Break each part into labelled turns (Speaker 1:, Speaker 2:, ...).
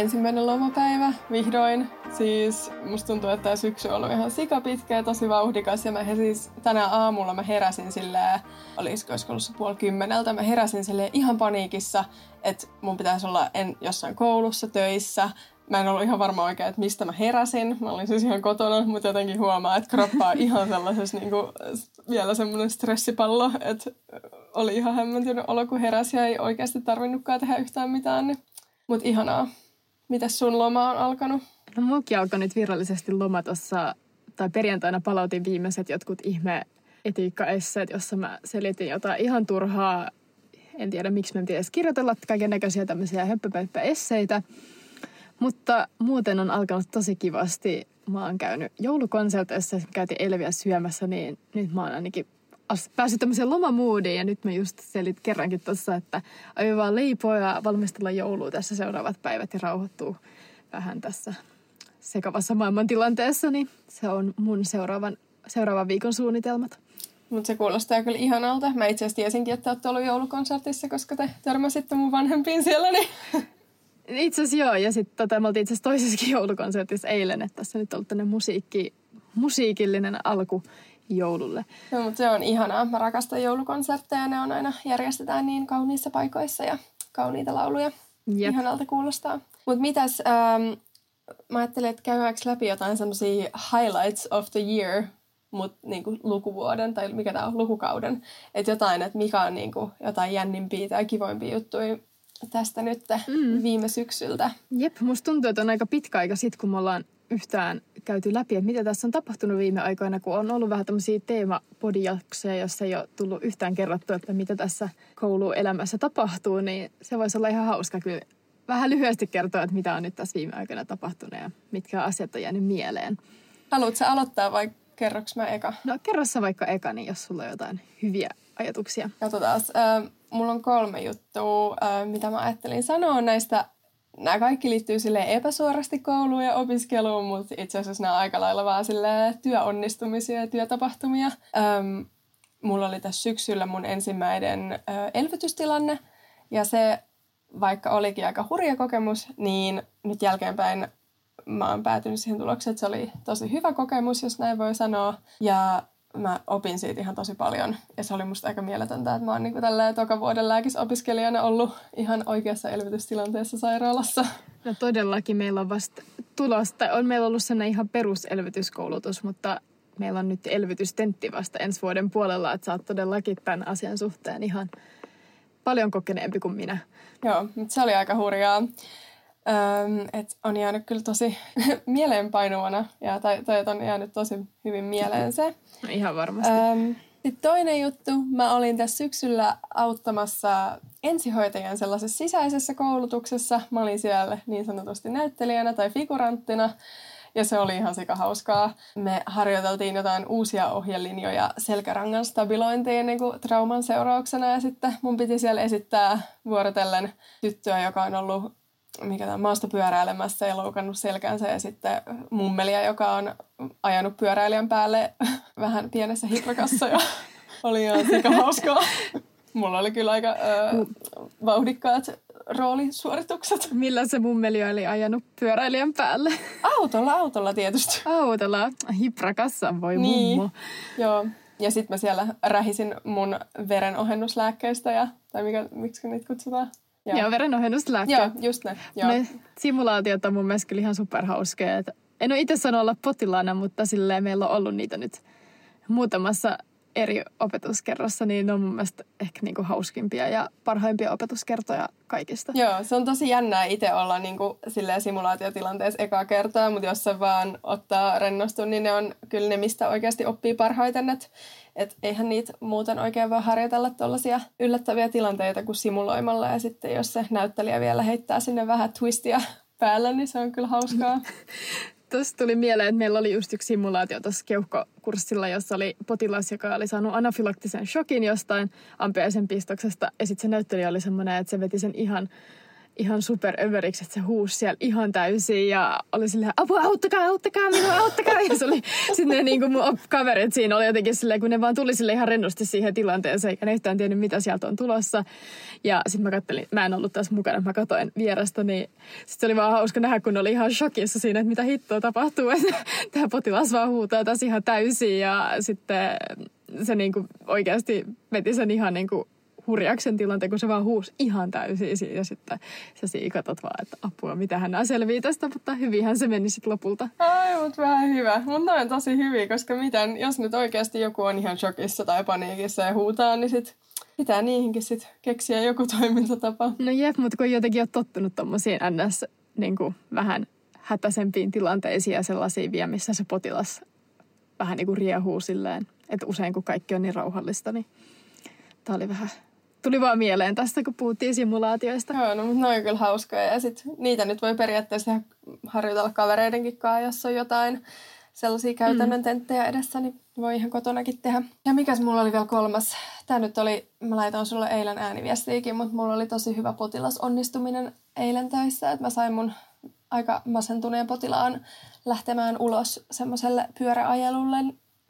Speaker 1: ensimmäinen lomapäivä, vihdoin. Siis musta tuntuu, että tämä syksy on ollut ihan sikapitkä ja tosi vauhdikas. Ja mä he, siis tänä aamulla mä heräsin silleen, olisiko ollut puoli kymmeneltä, mä heräsin silleen ihan paniikissa, että mun pitäisi olla en, jossain koulussa, töissä. Mä en ollut ihan varma oikein, että mistä mä heräsin. Mä olin siis ihan kotona, mutta jotenkin huomaa, että kroppa on ihan sellaisessa niin kuin, vielä semmoinen stressipallo, että oli ihan hämmentynyt olo, kun heräsi ja ei oikeasti tarvinnutkaan tehdä yhtään mitään. Mutta ihanaa. Mitäs sun loma on alkanut?
Speaker 2: No munkin alkoi nyt virallisesti loma tuossa, tai perjantaina palautin viimeiset jotkut ihme etiikkaesseet, jossa mä selitin jotain ihan turhaa, en tiedä miksi mä edes kirjoitella kaiken näköisiä tämmöisiä höppöpöppö-esseitä. Mutta muuten on alkanut tosi kivasti. Mä oon käynyt joulukonserteissa, käytiin Elviä syömässä, niin nyt mä oon ainakin päässyt tämmöiseen lomamoodiin ja nyt mä just selit kerrankin tuossa, että aion vaan leipoa ja valmistella joulua tässä seuraavat päivät ja rauhoittuu vähän tässä sekavassa maailmantilanteessa, niin se on mun seuraavan, seuraavan viikon suunnitelmat.
Speaker 1: Mutta se kuulostaa kyllä ihanalta. Mä itse asiassa tiesinkin, että olette ollut joulukonsertissa, koska te törmäsitte mun vanhempiin siellä. Niin...
Speaker 2: Itse asiassa joo, ja sitten tota, me oltiin itse asiassa toisessakin joulukonsertissa eilen, että tässä nyt on ollut tänne musiikki, musiikillinen alku joululle.
Speaker 1: Joo, mutta se on ihanaa. Mä rakastan joulukonsertteja. Ne on aina järjestetään niin kauniissa paikoissa ja kauniita lauluja. Jep. Ihanalta kuulostaa. Mutta mitäs, ähm, mä ajattelin, että käydäänkö läpi jotain semmoisia highlights of the year, mutta niinku lukuvuoden, tai mikä tämä on, lukukauden. Että jotain, että mikä on niinku jotain jännimpiä tai kivoimpia juttuja tästä nyt mm. viime syksyltä.
Speaker 2: Jep, musta tuntuu, että on aika pitkä aika sitten, kun me ollaan yhtään käyty läpi, että mitä tässä on tapahtunut viime aikoina, kun on ollut vähän tämmöisiä teemapodijaksoja, joissa ei ole tullut yhtään kerrottu, että mitä tässä kouluelämässä tapahtuu, niin se voisi olla ihan hauska kyllä vähän lyhyesti kertoa, että mitä on nyt tässä viime aikoina tapahtunut ja mitkä asiat on jäänyt mieleen.
Speaker 1: Haluatko aloittaa vai kerroks mä eka?
Speaker 2: No kerro sä vaikka eka, niin jos sulla on jotain hyviä ajatuksia.
Speaker 1: Katsotaan. Äh, mulla on kolme juttua, äh, mitä mä ajattelin sanoa näistä nämä kaikki liittyy sille epäsuorasti kouluun ja opiskeluun, mutta itse asiassa nämä on aika lailla vaan sille työonnistumisia ja työtapahtumia. Öm, mulla oli tässä syksyllä mun ensimmäinen ö, elvytystilanne ja se, vaikka olikin aika hurja kokemus, niin nyt jälkeenpäin mä oon päätynyt siihen tulokseen, että se oli tosi hyvä kokemus, jos näin voi sanoa. Ja mä opin siitä ihan tosi paljon. Ja se oli musta aika mieletöntä, että mä oon niinku tällä toka vuoden lääkisopiskelijana ollut ihan oikeassa elvytystilanteessa sairaalassa.
Speaker 2: No todellakin meillä on vasta tulosta. On meillä ollut sellainen ihan peruselvytyskoulutus, mutta meillä on nyt elvytystentti vasta ensi vuoden puolella, että sä oot todellakin tämän asian suhteen ihan paljon kokeneempi kuin minä.
Speaker 1: Joo, mutta se oli aika hurjaa. Öm, et on jäänyt kyllä tosi mieleenpainuvana ja tai, tai on jäänyt tosi hyvin mieleen se.
Speaker 2: No ihan varmasti. Öm,
Speaker 1: sitten toinen juttu, mä olin tässä syksyllä auttamassa ensihoitajan sellaisessa sisäisessä koulutuksessa. Mä olin siellä niin sanotusti näyttelijänä tai figuranttina. Ja se oli ihan sika hauskaa. Me harjoiteltiin jotain uusia ohjelinjoja selkärangan stabilointiin niin kuin trauman seurauksena. Ja sitten mun piti siellä esittää vuorotellen tyttöä, joka on ollut mikä tämä maastopyöräilemässä ja loukannut selkänsä ja sitten mummelia, joka on ajanut pyöräilijän päälle vähän pienessä hiprakassa ja oli ihan sika hauskaa. Mulla oli kyllä aika ö, vauhdikkaat roolisuoritukset.
Speaker 2: Millä se mummeli oli ajanut pyöräilijän päälle?
Speaker 1: Autolla, autolla tietysti.
Speaker 2: Autolla. Hiprakassa voi niin. mummo.
Speaker 1: Joo. Ja sitten mä siellä rähisin mun verenohennuslääkkeistä ja, tai mikä, miksi niitä kutsutaan?
Speaker 2: Joo, Joo verenohennuslääkkeet.
Speaker 1: Joo, just ne. Joo.
Speaker 2: Ne simulaatiot on mun mielestä kyllä ihan superhauskeja. En ole itse sanonut olla potilaana, mutta silleen meillä on ollut niitä nyt muutamassa eri opetuskerrassa, niin ne on mun mielestä ehkä niinku hauskimpia ja parhaimpia opetuskertoja kaikista.
Speaker 1: Joo, se on tosi jännää itse olla niinku simulaatiotilanteessa ekaa kertaa, mutta jos se vaan ottaa rennostun, niin ne on kyllä ne, mistä oikeasti oppii parhaiten. Että et eihän niitä muuten oikein voi harjoitella tuollaisia yllättäviä tilanteita kuin simuloimalla. Ja sitten jos se näyttelijä vielä heittää sinne vähän twistia päällä, niin se on kyllä hauskaa.
Speaker 2: Tuossa tuli mieleen, että meillä oli just yksi simulaatio tuossa keuhkokurssilla, jossa oli potilas, joka oli saanut anafilaktisen shokin jostain ampiaisen pistoksesta. Ja sitten se näyttelijä oli semmoinen, että se veti sen ihan ihan super överiksi, että se huusi siellä ihan täysin ja oli silleen, apua, auttakaa, auttakaa minua, auttakaa. Ja se oli sitten ne niin kuin mun kaverit siinä oli jotenkin silleen, kun ne vaan tuli sille ihan rennosti siihen tilanteeseen, eikä ne yhtään tiennyt, mitä sieltä on tulossa. Ja sitten mä kattelin, mä en ollut taas mukana, mä katoin vierestä, niin sitten oli vaan hauska nähdä, kun oli ihan shokissa siinä, että mitä hittoa tapahtuu, että tämä potilas vaan huutaa tässä ihan täysin ja sitten se niin kuin oikeasti veti sen ihan niin kuin hurjaksen tilanteen, kun se vaan huusi ihan täysin siinä. Ja sitten sä siinä katsot vaan, että apua, mitä hän selvii tästä, mutta hyvinhän se meni sitten lopulta.
Speaker 1: Ai, mutta vähän hyvä. Mutta noin tosi hyvin, koska miten, jos nyt oikeasti joku on ihan shokissa tai paniikissa ja huutaa, niin sitten pitää niihinkin sitten keksiä joku toimintatapa.
Speaker 2: No jep, mutta kun jotenkin oot tottunut tommosiin ns. Niin kuin vähän hätäisempiin tilanteisiin ja sellaisiin vielä, missä se potilas vähän niin kuin riehuu silleen, että usein kun kaikki on niin rauhallista, niin tämä oli vähän tuli vaan mieleen tästä, kun puhuttiin simulaatioista.
Speaker 1: Joo, no mutta ne on kyllä hauskoja. Ja sit niitä nyt voi periaatteessa harjoitella kavereidenkin kanssa, jos on jotain sellaisia käytännön mm. tenttejä edessä, niin voi ihan kotonakin tehdä. Ja mikäs mulla oli vielä kolmas? Tämä nyt oli, mä laitoin sulle eilen ääniviestiikin, mutta mulla oli tosi hyvä potilasonnistuminen eilen töissä, että mä sain mun aika masentuneen potilaan lähtemään ulos semmoiselle pyöräajelulle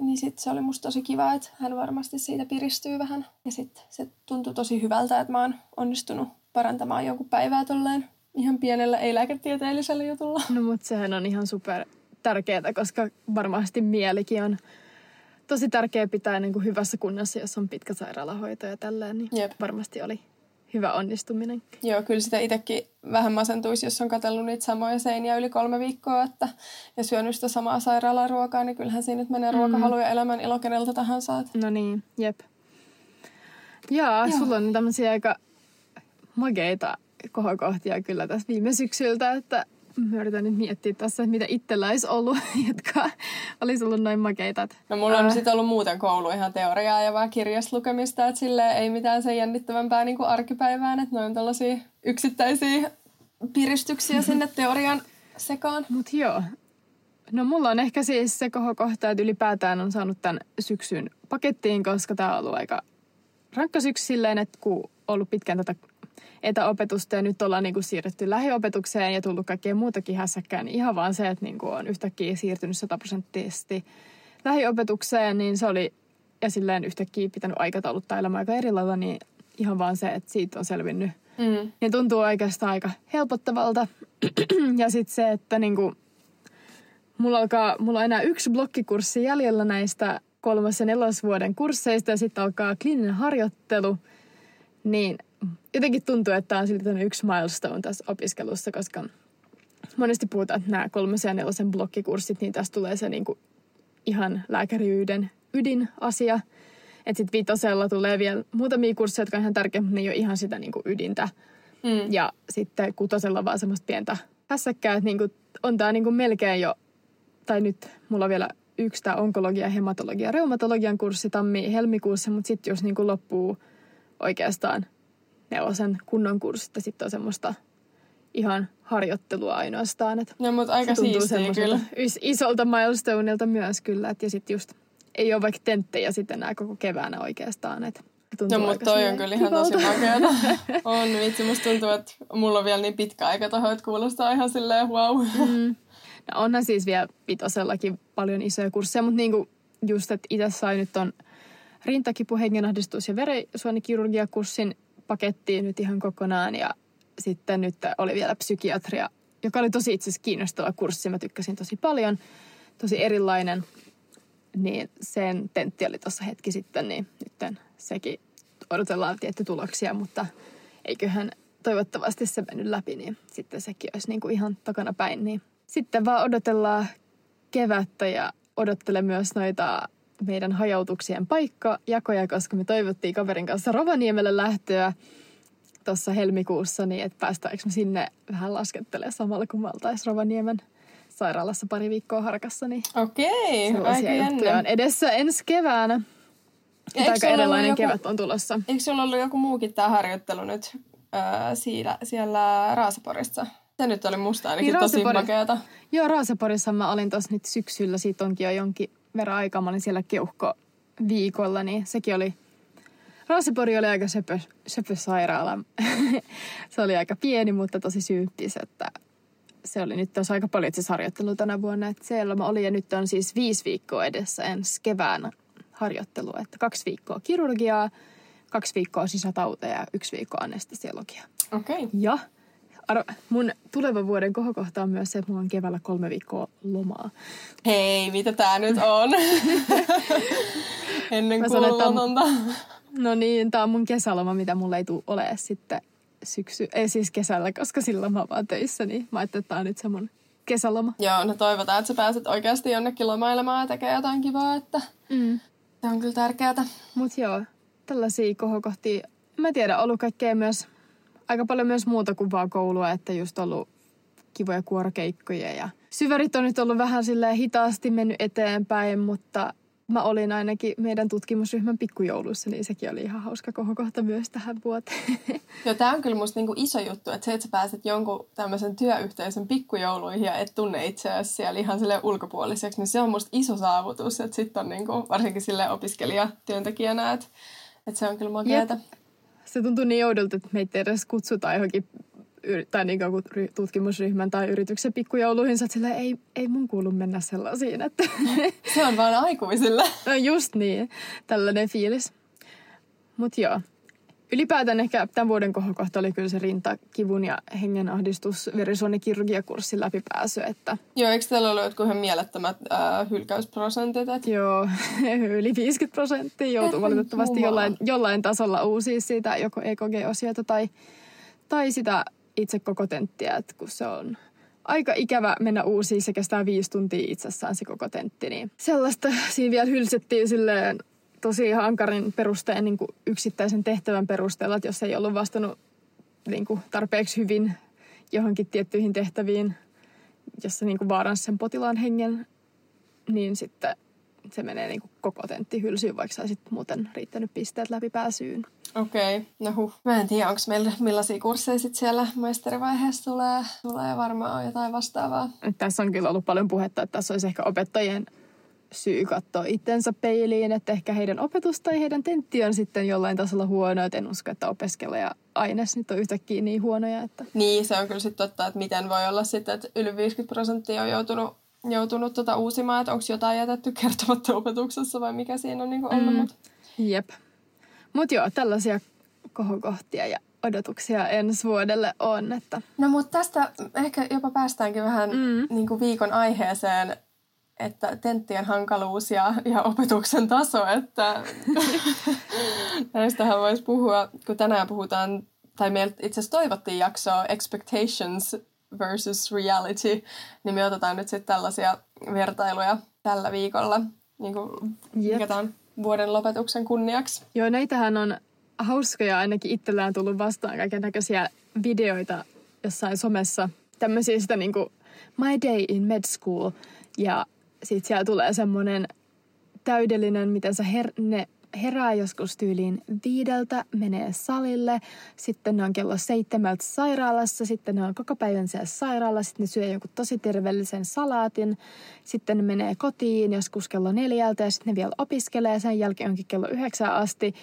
Speaker 1: niin sitten se oli musta tosi kiva, että hän varmasti siitä piristyy vähän. Ja sitten se tuntui tosi hyvältä, että mä oon onnistunut parantamaan jonkun päivää tolleen ihan pienellä ei-lääketieteellisellä jutulla.
Speaker 2: No mutta sehän on ihan super tärkeää, koska varmasti mielikin on tosi tärkeä pitää niin kuin hyvässä kunnossa, jos on pitkä sairaalahoito ja tälleen, niin Jep. varmasti oli hyvä onnistuminen.
Speaker 1: Joo, kyllä sitä itsekin vähän masentuisi, jos on katsellut niitä samoja seiniä yli kolme viikkoa, että ja syönyt sitä samaa sairaalan ruokaa, niin kyllähän siinä nyt menee mm. ruokahalu ja elämän ilo keneltä tahansa.
Speaker 2: No niin, jep. Jaa, Joo. sulla on tämmöisiä aika mageita kohokohtia kyllä tässä viime syksyltä, että Mä yritän nyt miettiä tässä, että mitä itsellä olisi ollut, jotka olisi ollut noin makeita.
Speaker 1: No mulla on äh. sitten ollut muuten koulu ihan teoriaa ja vähän kirjaslukemista, että sille ei mitään sen jännittävämpää niin kuin arkipäivään, että noin tällaisia yksittäisiä piristyksiä sinne teorian sekaan.
Speaker 2: Mut joo. No mulla on ehkä siis se kohokohta, että ylipäätään on saanut tämän syksyn pakettiin, koska tämä on ollut aika rankka syksy silleen, että kun ollut pitkään tätä etäopetusta ja nyt ollaan niin kuin siirretty lähiopetukseen ja tullut kaikkea muutakin hässäkkään, niin ihan vaan se, että niin kuin on yhtäkkiä siirtynyt sataprosenttisesti lähiopetukseen, niin se oli, ja silleen yhtäkkiä pitänyt aikatauluttaa elämä aika eri lailla, niin ihan vaan se, että siitä on selvinnyt. Mm. Niin tuntuu oikeastaan aika helpottavalta. ja sitten se, että niin kuin, mulla, alkaa, mulla on enää yksi blokkikurssi jäljellä näistä kolmas- ja nelosvuoden kursseista ja sitten alkaa kliininen harjoittelu. Niin jotenkin tuntuu, että tämä on silti yksi milestone tässä opiskelussa, koska monesti puhutaan, että nämä kolmosen ja nelosen blokkikurssit, niin tässä tulee se niin kuin ihan lääkäriyden ydinasia. Että sitten viitosella tulee vielä muutamia kursseja, jotka on ihan tärkeitä, mutta ne ei ole ihan sitä niin kuin ydintä. Mm. Ja sitten kutosella vaan semmoista pientä hässäkkää, että niin kuin on tämä niin kuin melkein jo, tai nyt mulla on vielä yksi tämä onkologia, hematologia ja reumatologian kurssi tammi-helmikuussa, mutta sitten jos niin kuin loppuu oikeastaan nelosen kunnon kurssit ja sitten on semmoista ihan harjoittelua ainoastaan. Että
Speaker 1: no, mutta aika siistiä kyllä.
Speaker 2: isolta milestoneilta myös kyllä. Et ja sitten just ei ole vaikka tenttejä sitten enää koko keväänä oikeastaan. Että
Speaker 1: no mutta toi on kyllä ihan tosi makeata. on vitsi, musta tuntuu, että mulla on vielä niin pitkä aika tuohon, että kuulostaa ihan silleen wow. Mm.
Speaker 2: No onhan siis vielä vitosellakin paljon isoja kursseja, mutta niinku just, että itse sai nyt on rintakipu, hengenahdistus ja verensuonikirurgiakurssin pakettiin nyt ihan kokonaan ja sitten nyt oli vielä psykiatria, joka oli tosi itse asiassa kiinnostava kurssi. Mä tykkäsin tosi paljon, tosi erilainen. Niin sen tentti oli tuossa hetki sitten, niin nyt sekin odotellaan tietty tuloksia, mutta eiköhän toivottavasti se mennyt läpi, niin sitten sekin olisi niin kuin ihan takana päin. Niin sitten vaan odotellaan kevättä ja odottele myös noita meidän hajautuksien paikkajakoja, koska me toivottiin kaverin kanssa Rovaniemelle lähtöä tuossa helmikuussa, niin että päästäänkö me sinne vähän laskettelemaan samalla, kun me oltaisiin Rovaniemen sairaalassa pari viikkoa harkassa. Niin
Speaker 1: Okei, aika jännä.
Speaker 2: on edessä ensi keväänä. aika erilainen joku, kevät on tulossa.
Speaker 1: Eikö sulla ollut joku muukin tämä harjoittelu nyt äh, siellä, siellä Raasaporissa? Se nyt oli musta ainakin niin, tosi makeata.
Speaker 2: Joo, Raasaporissa mä olin tuossa nyt syksyllä. Siitä onkin jo jonkin verran aikaa. Mä olin siellä keuhko viikolla, niin sekin oli Raasipori oli aika söpö, söpö sairaala. se oli aika pieni, mutta tosi symppis, että se oli nyt taas aika paljon itse harjoittelu tänä vuonna. Että siellä mä olin ja nyt on siis viisi viikkoa edessä ensi kevään harjoittelua. Että kaksi viikkoa kirurgiaa, kaksi viikkoa sisätauteja ja yksi viikko anestesiologiaa.
Speaker 1: Okei. Okay.
Speaker 2: Ja arvo, mun tulevan vuoden kohokohta on myös se, että mulla on keväällä kolme viikkoa lomaa.
Speaker 1: Hei, mitä tää nyt on? Ennen kuulumatonta.
Speaker 2: No niin, tää on mun kesäloma, mitä mulle ei tule ole sitten syksy, ei siis kesällä, koska silloin mä vaan töissä, niin mä ajattelin, että tää on nyt se mun kesäloma.
Speaker 1: Joo, no toivotaan, että sä pääset oikeasti jonnekin lomailemaan ja tekee jotain kivaa, että mm. se on kyllä tärkeää.
Speaker 2: Mut joo, tällaisia kohokohtia. Mä tiedän, ollut kaikkea myös, aika paljon myös muuta kuin vaan koulua, että just ollut kivoja kuorokeikkoja ja syvärit on nyt ollut vähän silleen hitaasti mennyt eteenpäin, mutta mä olin ainakin meidän tutkimusryhmän pikkujouluissa, niin sekin oli ihan hauska kohokohta myös tähän vuoteen.
Speaker 1: Joo, tämä on kyllä musta niinku iso juttu, että se, että sä pääset jonkun tämmöisen työyhteisön pikkujouluihin ja et tunne itseäsi siellä ihan sille ulkopuoliseksi, niin se on musta iso saavutus, että sitten on niinku, varsinkin sille opiskelijatyöntekijänä, että, että se on kyllä makeata. Jep.
Speaker 2: Se tuntuu niin oudolta, että meitä edes kutsutaan johonkin tai niin kuin tutkimusryhmän tai yrityksen pikkujouluihin, sä silleen, ei, ei mun kuulu mennä sellaisiin. Että
Speaker 1: Se on vaan aikuisille.
Speaker 2: No just niin, tällainen fiilis. Mutta joo, ylipäätään ehkä tämän vuoden kohokohta oli kyllä se rintakivun ja hengenahdistus verisuonikirurgiakurssin läpipääsy. Että...
Speaker 1: Joo, eikö teillä ollut jotkut ihan mielettömät äh, hylkäysprosentit? Että...
Speaker 2: Joo, yli 50 prosenttia joutuu valitettavasti jollain, jollain tasolla uusia siitä joko EKG-osiota tai, tai sitä itse koko tenttiä, että kun se on aika ikävä mennä uusiin, se kestää viisi tuntia itsessään se koko tentti, niin sellaista siinä vielä hylsettiin silleen tosi hankarin perusteen niin kuin yksittäisen tehtävän perusteella, että jos ei ollut vastannut niin kuin tarpeeksi hyvin johonkin tiettyihin tehtäviin, jossa niin kuin vaaransi sen potilaan hengen, niin sitten se menee niin kuin koko tentti hylsyyn, vaikka saisit muuten riittänyt pisteet läpi pääsyyn.
Speaker 1: Okei, okay. no huh. Mä en tiedä, onko meillä millaisia kursseja sit siellä maisterivaiheessa tulee. Tulee varmaan jotain vastaavaa.
Speaker 2: Tässä on kyllä ollut paljon puhetta, että tässä olisi ehkä opettajien syy katsoa itsensä peiliin, että ehkä heidän opetus tai heidän tentti on sitten jollain tasolla huono, että en usko, että opiskella ja aines nyt on yhtäkkiä niin huonoja. Että...
Speaker 1: Niin, se on kyllä sitten totta, että miten voi olla sitten, että yli 50 prosenttia on joutunut joutunut tota uusimaan, että onko jotain jätetty kertomatta opetuksessa vai mikä siinä on niinku ollut. Mm.
Speaker 2: Jep. Mutta joo, tällaisia kohokohtia ja odotuksia ensi vuodelle on. Että...
Speaker 1: No mutta tästä ehkä jopa päästäänkin vähän mm. niin kuin viikon aiheeseen, että tenttien hankaluus ja, ja opetuksen taso, että näistähän voisi puhua, kun tänään puhutaan, tai meiltä itse asiassa toivottiin jaksoa Expectations versus reality, niin me otetaan nyt sitten tällaisia vertailuja tällä viikolla, niin kuin, yep. mikä on vuoden lopetuksen kunniaksi.
Speaker 2: Joo, näitähän on hauskoja ainakin itsellään tullut vastaan kaiken näköisiä videoita jossain somessa. Tämmöisistä niin kuin My Day in Med School. Ja sitten siellä tulee semmoinen täydellinen, miten sä her- ne herää joskus tyyliin viideltä, menee salille, sitten ne on kello seitsemältä sairaalassa, sitten ne on koko päivän siellä sairaalassa, sitten ne syö joku tosi terveellisen salaatin, sitten ne menee kotiin joskus kello neljältä ja sitten ne vielä opiskelee, sen jälkeen onkin kello yhdeksän asti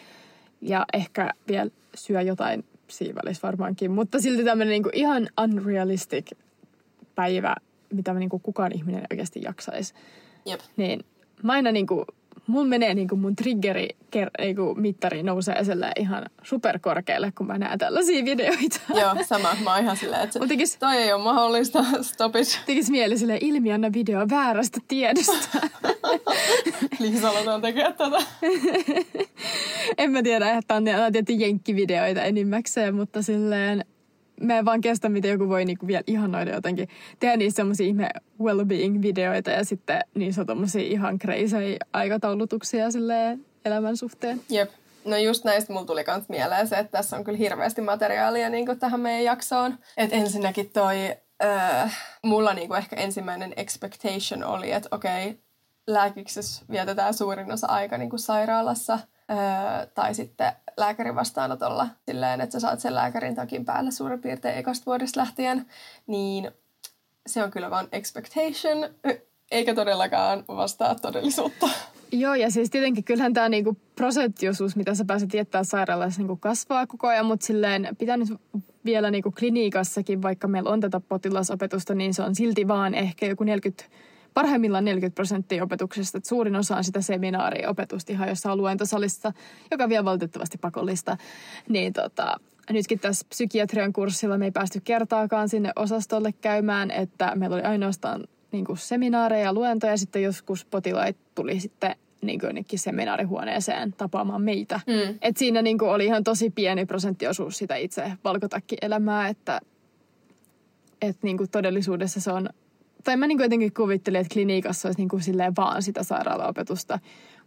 Speaker 2: ja ehkä vielä syö jotain siinä varmaankin, mutta silti tämmöinen niinku ihan unrealistic päivä, mitä niin kuin kukaan ihminen oikeasti jaksaisi.
Speaker 1: Jep.
Speaker 2: Niin mä aina niin kuin mun menee niin kuin mun triggeri niin kuin mittari nousee ihan superkorkealle, kun mä näen tällaisia videoita.
Speaker 1: Joo, sama. Mä oon ihan silleen, että tekis, toi ei ole mahdollista. Stop it.
Speaker 2: Tekis mieli silleen ilmianna video väärästä tiedosta.
Speaker 1: Liisa aloitetaan tekemään tätä.
Speaker 2: en mä tiedä, että on, on tietysti jenkkivideoita enimmäkseen, mutta silleen mä en vaan kestä, miten joku voi niinku vielä ihannoida jotenkin. Tehdä niissä semmoisia ihme well-being-videoita ja sitten niissä on tommosia ihan crazy aikataulutuksia silleen elämän suhteen.
Speaker 1: Jep. No just näistä mulla tuli kans mieleen se, että tässä on kyllä hirveästi materiaalia niin tähän meidän jaksoon. Että ensinnäkin toi, äh, mulla niin ehkä ensimmäinen expectation oli, että okei, lääkiksessä vietetään suurin osa aika niin sairaalassa – Öö, tai sitten lääkärin vastaanotolla silleen, että sä saat sen lääkärin takin päälle suurin piirtein ekasta vuodesta lähtien, niin se on kyllä vaan expectation, eikä todellakaan vastaa todellisuutta.
Speaker 2: Joo, ja siis tietenkin kyllähän tämä niinku prosenttiosuus, mitä sä pääset jättää sairaalassa, niinku kasvaa koko ajan, mutta silleen pitää nyt vielä niinku kliniikassakin, vaikka meillä on tätä potilasopetusta, niin se on silti vaan ehkä joku 40, parhaimmillaan 40 prosenttia opetuksesta. Että suurin osa on sitä seminaariopetusta ihan jossain luentosalissa, joka on vielä valitettavasti pakollista. Niin tota, nytkin tässä psykiatrian kurssilla me ei päästy kertaakaan sinne osastolle käymään, että meillä oli ainoastaan niin kuin seminaareja ja luentoja, ja sitten joskus potilaat tuli sitten niin kuin jonnekin seminaarihuoneeseen tapaamaan meitä. Mm. Et siinä niin kuin oli ihan tosi pieni prosenttiosuus sitä itse valkotakkielämää, että et niin kuin todellisuudessa se on, tai mä niin jotenkin kuvittelin, että kliniikassa olisi niin kuin silleen vaan sitä sairaalaopetusta,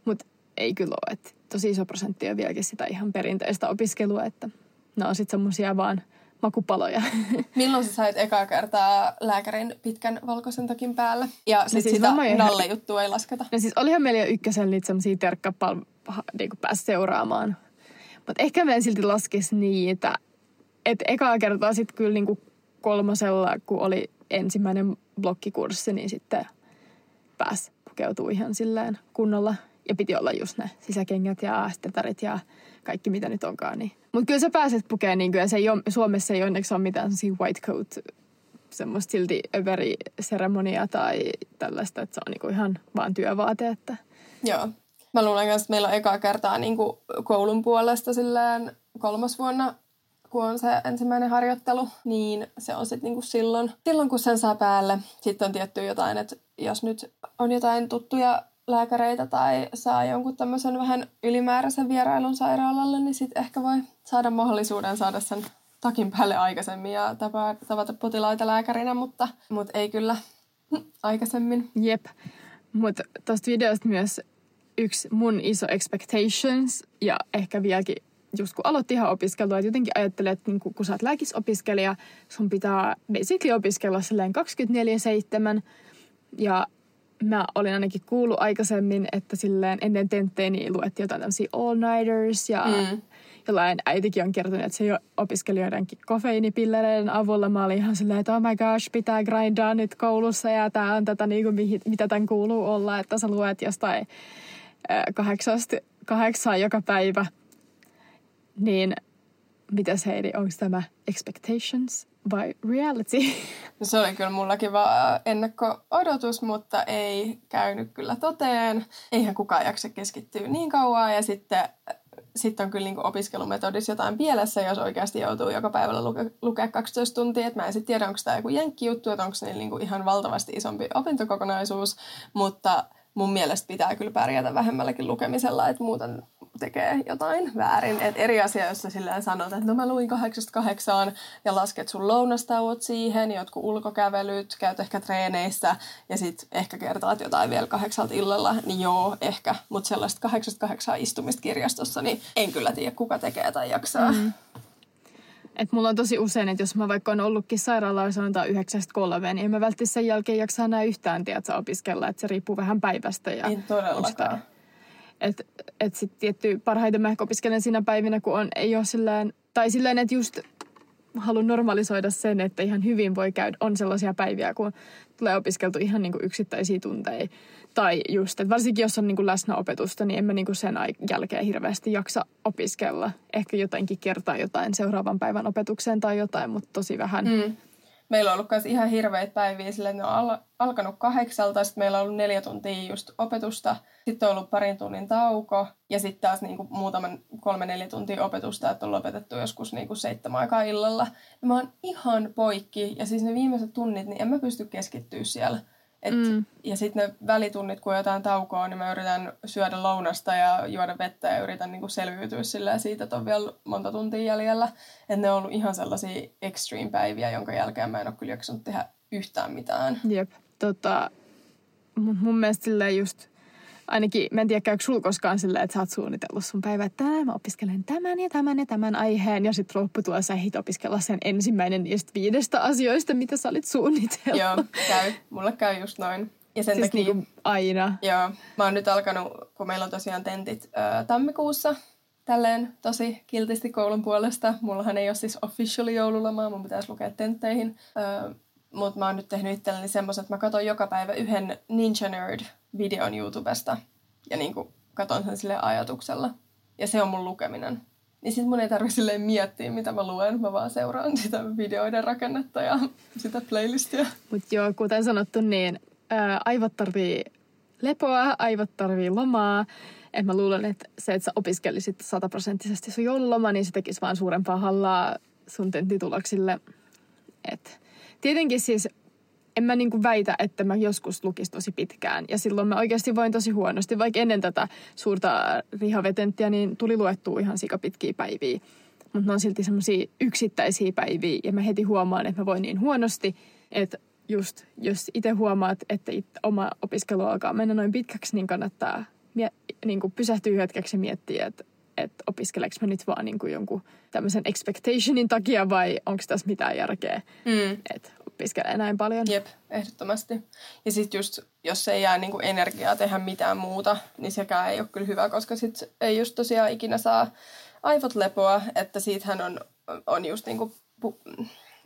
Speaker 2: mutta ei kyllä ole, että tosi iso prosentti on vieläkin sitä ihan perinteistä opiskelua, että ne on sitten semmoisia vaan – makupaloja.
Speaker 1: Milloin sä sait ekaa kertaa lääkärin pitkän valkoisen takin päällä? Ja no sit siis sitä nalle juttua ei lasketa.
Speaker 2: No siis olihan meillä jo ykkösen niitä semmosia terkkapal niin pääsi seuraamaan. Mutta ehkä me en silti laskisi niitä. Että ekaa kertaa sitten kyllä niinku kolmosella, kun oli ensimmäinen blokkikurssi, niin sitten pääsi pukeutuu ihan silleen kunnolla. Ja piti olla just ne sisäkengät ja stetarit ja kaikki mitä nyt onkaan. Niin. Mutta kyllä sä pääset pukemaan, niin ja se ei ole, Suomessa ei onneksi ole mitään white coat semmoista silti överi-seremoniaa tai tällaista, että se on niinku ihan vaan työvaate. Että.
Speaker 1: Joo. Mä luulen että meillä on ekaa kertaa niin kuin koulun puolesta silleen kolmas vuonna kun on se ensimmäinen harjoittelu, niin se on sitten niinku silloin, silloin, kun sen saa päälle. Sitten on tietty jotain, että jos nyt on jotain tuttuja lääkäreitä tai saa jonkun tämmöisen vähän ylimääräisen vierailun sairaalalle, niin sitten ehkä voi saada mahdollisuuden saada sen takin päälle aikaisemmin ja tavata potilaita lääkärinä, mutta, mutta ei kyllä aikaisemmin.
Speaker 2: Jep. Mutta tuosta videosta myös yksi mun iso expectations ja ehkä vieläkin just kun aloitti ihan opiskelua, että jotenkin ajattelee, että niin kun, kun sä oot lääkisopiskelija, sun pitää basically opiskella silleen 24-7 ja mä olin ainakin kuullut aikaisemmin, että silleen ennen tenttejä niin luettiin jotain tämmöisiä all-nighters ja mm. jollain äitikin on kertonut, että se jo opiskeli joidenkin kofeiinipillereiden avulla. Mä olin ihan silleen, että oh my gosh, pitää grindaa nyt koulussa ja tää on tätä niin kuin, mitä tämän kuuluu olla, että sä luet jostain kahdeksasta kahdeksaan joka päivä. Niin mitäs Heidi, onko tämä expectations vai reality?
Speaker 1: No se oli kyllä mullakin vaan ennakko-odotus, mutta ei käynyt kyllä toteen. Eihän kukaan jaksa keskittyä niin kauan ja sitten sitten on kyllä niin opiskelumetodissa jotain pielessä, jos oikeasti joutuu joka päivällä luke, lukea 12 tuntia. Et mä en sitten tiedä, onko tämä joku jenkki-juttu, että onko se niin ihan valtavasti isompi opintokokonaisuus, mutta mun mielestä pitää kyllä pärjätä vähemmälläkin lukemisella, että muuten tekee jotain väärin. Et eri asia, jos sä silleen sanot, että no mä luin kahdeksasta kahdeksaan ja lasket sun lounastauot siihen, jotkut ulkokävelyt, käyt ehkä treeneissä ja sitten ehkä kertaat jotain vielä kahdeksalta illalla, niin joo, ehkä. Mutta sellaista kahdeksasta kahdeksaan istumista kirjastossa, niin en kyllä tiedä, kuka tekee tai jaksaa. Mm.
Speaker 2: Et mulla on tosi usein, että jos mä vaikka on ollutkin sairaalalla sanotaan yhdeksästä kolmeen, niin en mä välttämättä sen jälkeen jaksaa enää yhtään tiedätkö, opiskella. Että se riippuu vähän päivästä. Ja
Speaker 1: en todellakaan.
Speaker 2: Että et sitten tietty parhaiten mä ehkä opiskelen siinä päivinä, kun on, ei ole silleen, tai silleen, että just haluan normalisoida sen, että ihan hyvin voi käydä, on sellaisia päiviä, kun tulee opiskeltu ihan niin kuin yksittäisiä tunteja. Tai just, että varsinkin jos on niin kuin läsnäopetusta, niin en mä niin kuin sen jälkeen hirveästi jaksa opiskella. Ehkä jotenkin kertaa jotain seuraavan päivän opetukseen tai jotain, mutta tosi vähän. Mm
Speaker 1: meillä on ollut myös ihan hirveitä päiviä, sillä ne on al- alkanut kahdeksalta, sitten meillä on ollut neljä tuntia just opetusta, sitten on ollut parin tunnin tauko ja sitten taas niinku muutaman kolme-neljä tuntia opetusta, että on lopetettu joskus niinku seitsemän aikaa illalla. Ja mä oon ihan poikki ja siis ne viimeiset tunnit, niin en mä pysty keskittyä siellä. Et, mm. Ja sitten ne välitunnit, kun jotain taukoa, niin mä yritän syödä lounasta ja juoda vettä ja yritän niinku selviytyä sillä siitä, että on vielä monta tuntia jäljellä. Että ne on ollut ihan sellaisia extreme-päiviä, jonka jälkeen mä en ole kyllä jaksanut tehdä yhtään mitään.
Speaker 2: Jep. Tota, mun mielestä silleen just ainakin, mä en tiedä käykö sulla koskaan silleen, että sä oot suunnitellut sun päivä, että tänään mä opiskelen tämän ja tämän ja tämän aiheen. Ja sitten lopputulossa ehdit opiskella sen ensimmäinen niistä viidestä asioista, mitä sä olit suunnitellut.
Speaker 1: Joo, käy. Mulle käy just noin.
Speaker 2: Ja sen siis takia, niin aina.
Speaker 1: Joo, mä oon nyt alkanut, kun meillä on tosiaan tentit ö, tammikuussa, tälleen tosi kiltisti koulun puolesta. Mullahan ei ole siis officially joululomaa, mun pitäisi lukea tentteihin. Ö, mutta mä oon nyt tehnyt itselleni semmoisen, että mä katson joka päivä yhden Ninja Nerd videon YouTubesta. ja niin kuin katon sen sille ajatuksella. Ja se on mun lukeminen. Niin sit mun ei tarvitse miettiä, mitä mä luen. Mä vaan seuraan sitä videoiden rakennetta ja sitä playlistia.
Speaker 2: Mutta joo, kuten sanottu, niin ää, aivot tarvii lepoa, aivot tarvii lomaa. Et mä luulen, että se, että sä opiskelisit sataprosenttisesti sun joululoma, niin se tekisi vaan suurempaa hallaa sun tenttituloksille. Et tietenkin siis en mä niinku väitä, että mä joskus lukis tosi pitkään. Ja silloin mä oikeasti voin tosi huonosti. Vaikka ennen tätä suurta rihavetenttiä, niin tuli luettua ihan pitkiä päiviä. Mutta ne on silti semmoisia yksittäisiä päiviä. Ja mä heti huomaan, että mä voin niin huonosti, että just jos itse huomaat, että it, oma opiskelu alkaa mennä noin pitkäksi, niin kannattaa mie- niin kuin pysähtyä hetkeksi ja miettiä, että että opiskeleks mä nyt vaan niin kuin jonkun tämmöisen expectationin takia vai onko tässä mitään järkeä, mm. että opiskelee näin paljon.
Speaker 1: Jep, ehdottomasti. Ja sitten just, jos ei jää niin kuin energiaa tehdä mitään muuta, niin sekään ei ole kyllä hyvä, koska sitten ei just tosiaan ikinä saa aivot lepoa, että siitähän on, on just niin kuin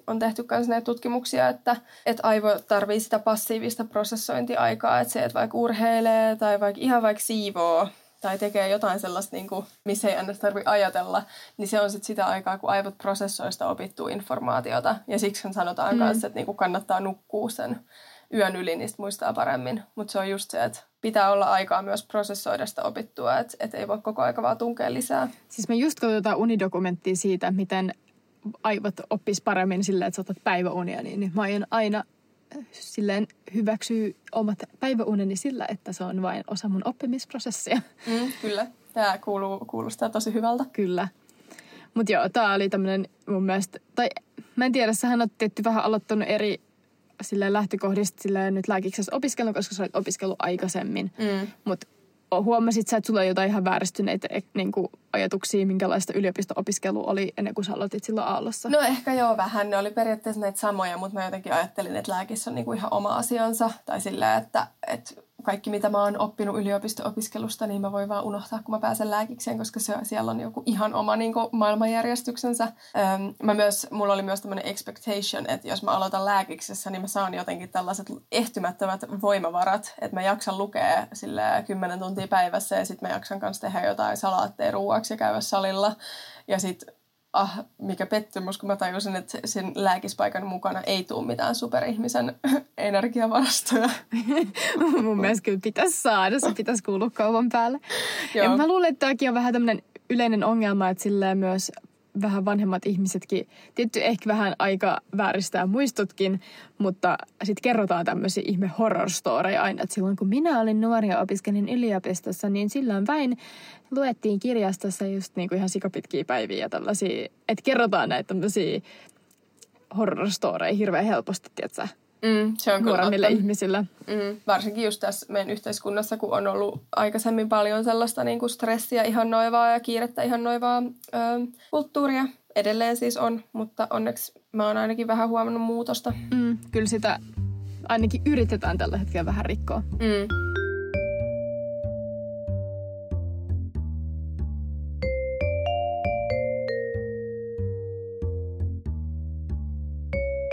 Speaker 1: on tehty myös näitä tutkimuksia, että, että aivo tarvii sitä passiivista prosessointiaikaa, että se, että vaikka urheilee tai vaikka ihan vaikka siivoo tai tekee jotain sellaista, niin kuin, missä ei aina tarvitse ajatella, niin se on sitten sitä aikaa, kun aivot prosessoista opittuu informaatiota. Ja siksi sanotaan mm. myös, että niin kuin kannattaa nukkua sen yön yli, niin muistaa paremmin. Mutta se on just se, että pitää olla aikaa myös prosessoida sitä opittua, että et ei voi koko aika vaan tunkea lisää.
Speaker 2: Siis me just katsotaan unidokumenttia siitä, miten aivot oppis paremmin silleen, että sä otat päiväunia, niin mä aion aina silleen hyväksyy omat päiväuneni sillä, että se on vain osa mun oppimisprosessia.
Speaker 1: Mm, kyllä. Tämä kuuluu, kuulostaa tosi hyvältä.
Speaker 2: Kyllä. Mutta joo, tämä oli tämmöinen mun mielestä, tai mä en tiedä, sähän on tietty vähän aloittanut eri silleen lähtökohdista silleen nyt lääkiksessä opiskelun, koska sä olet opiskellut aikaisemmin. Mm. Mutta huomasit sä, että sulla on jotain ihan vääristyneitä niin kuin ajatuksia, minkälaista yliopisto-opiskelu oli ennen kuin sä aloitit silloin Aallossa?
Speaker 1: No ehkä joo vähän. Ne oli periaatteessa näitä samoja, mutta mä jotenkin ajattelin, että lääkissä on niin kuin ihan oma asiansa. Tai silleen, että, että kaikki mitä mä oon oppinut yliopisto-opiskelusta, niin mä voin vaan unohtaa, kun mä pääsen lääkikseen, koska se, siellä on joku ihan oma niin kuin, maailmanjärjestyksensä. Öm, mä myös, mulla oli myös tämmöinen expectation, että jos mä aloitan lääkiksessä, niin mä saan jotenkin tällaiset ehtymättömät voimavarat, että mä jaksan lukea sille 10 tuntia päivässä ja sitten mä jaksan kanssa tehdä jotain salaatteja ruuaksi ja käydä salilla. Ja sitten ah, mikä pettymys, kun mä tajusin, että sen lääkispaikan mukana ei tule mitään superihmisen energiavarastoja.
Speaker 2: Mun mielestä kyllä pitäisi saada, se pitäisi kuulua kaupan päälle. Joo. Ja mä luulen, että tämäkin on vähän tämmöinen yleinen ongelma, että silleen myös vähän vanhemmat ihmisetkin, tietty ehkä vähän aika vääristää muistutkin, mutta sitten kerrotaan tämmöisiä ihme horror aina, että silloin kun minä olin nuori ja opiskelin yliopistossa, niin silloin vain luettiin kirjastossa just niin kuin ihan sikapitkiä päiviä ja tällaisia, että kerrotaan näitä tämmöisiä horror hirveän helposti, tietsä. Mm, se on nuoremmille ihmisille.
Speaker 1: Mm, varsinkin just tässä meidän yhteiskunnassa, kun on ollut aikaisemmin paljon sellaista niin kuin stressiä ihannoivaa ja kiirettä ihannoivaa ö, kulttuuria. Edelleen siis on, mutta onneksi mä oon ainakin vähän huomannut muutosta.
Speaker 2: Mm, kyllä sitä ainakin yritetään tällä hetkellä vähän rikkoa. Mm.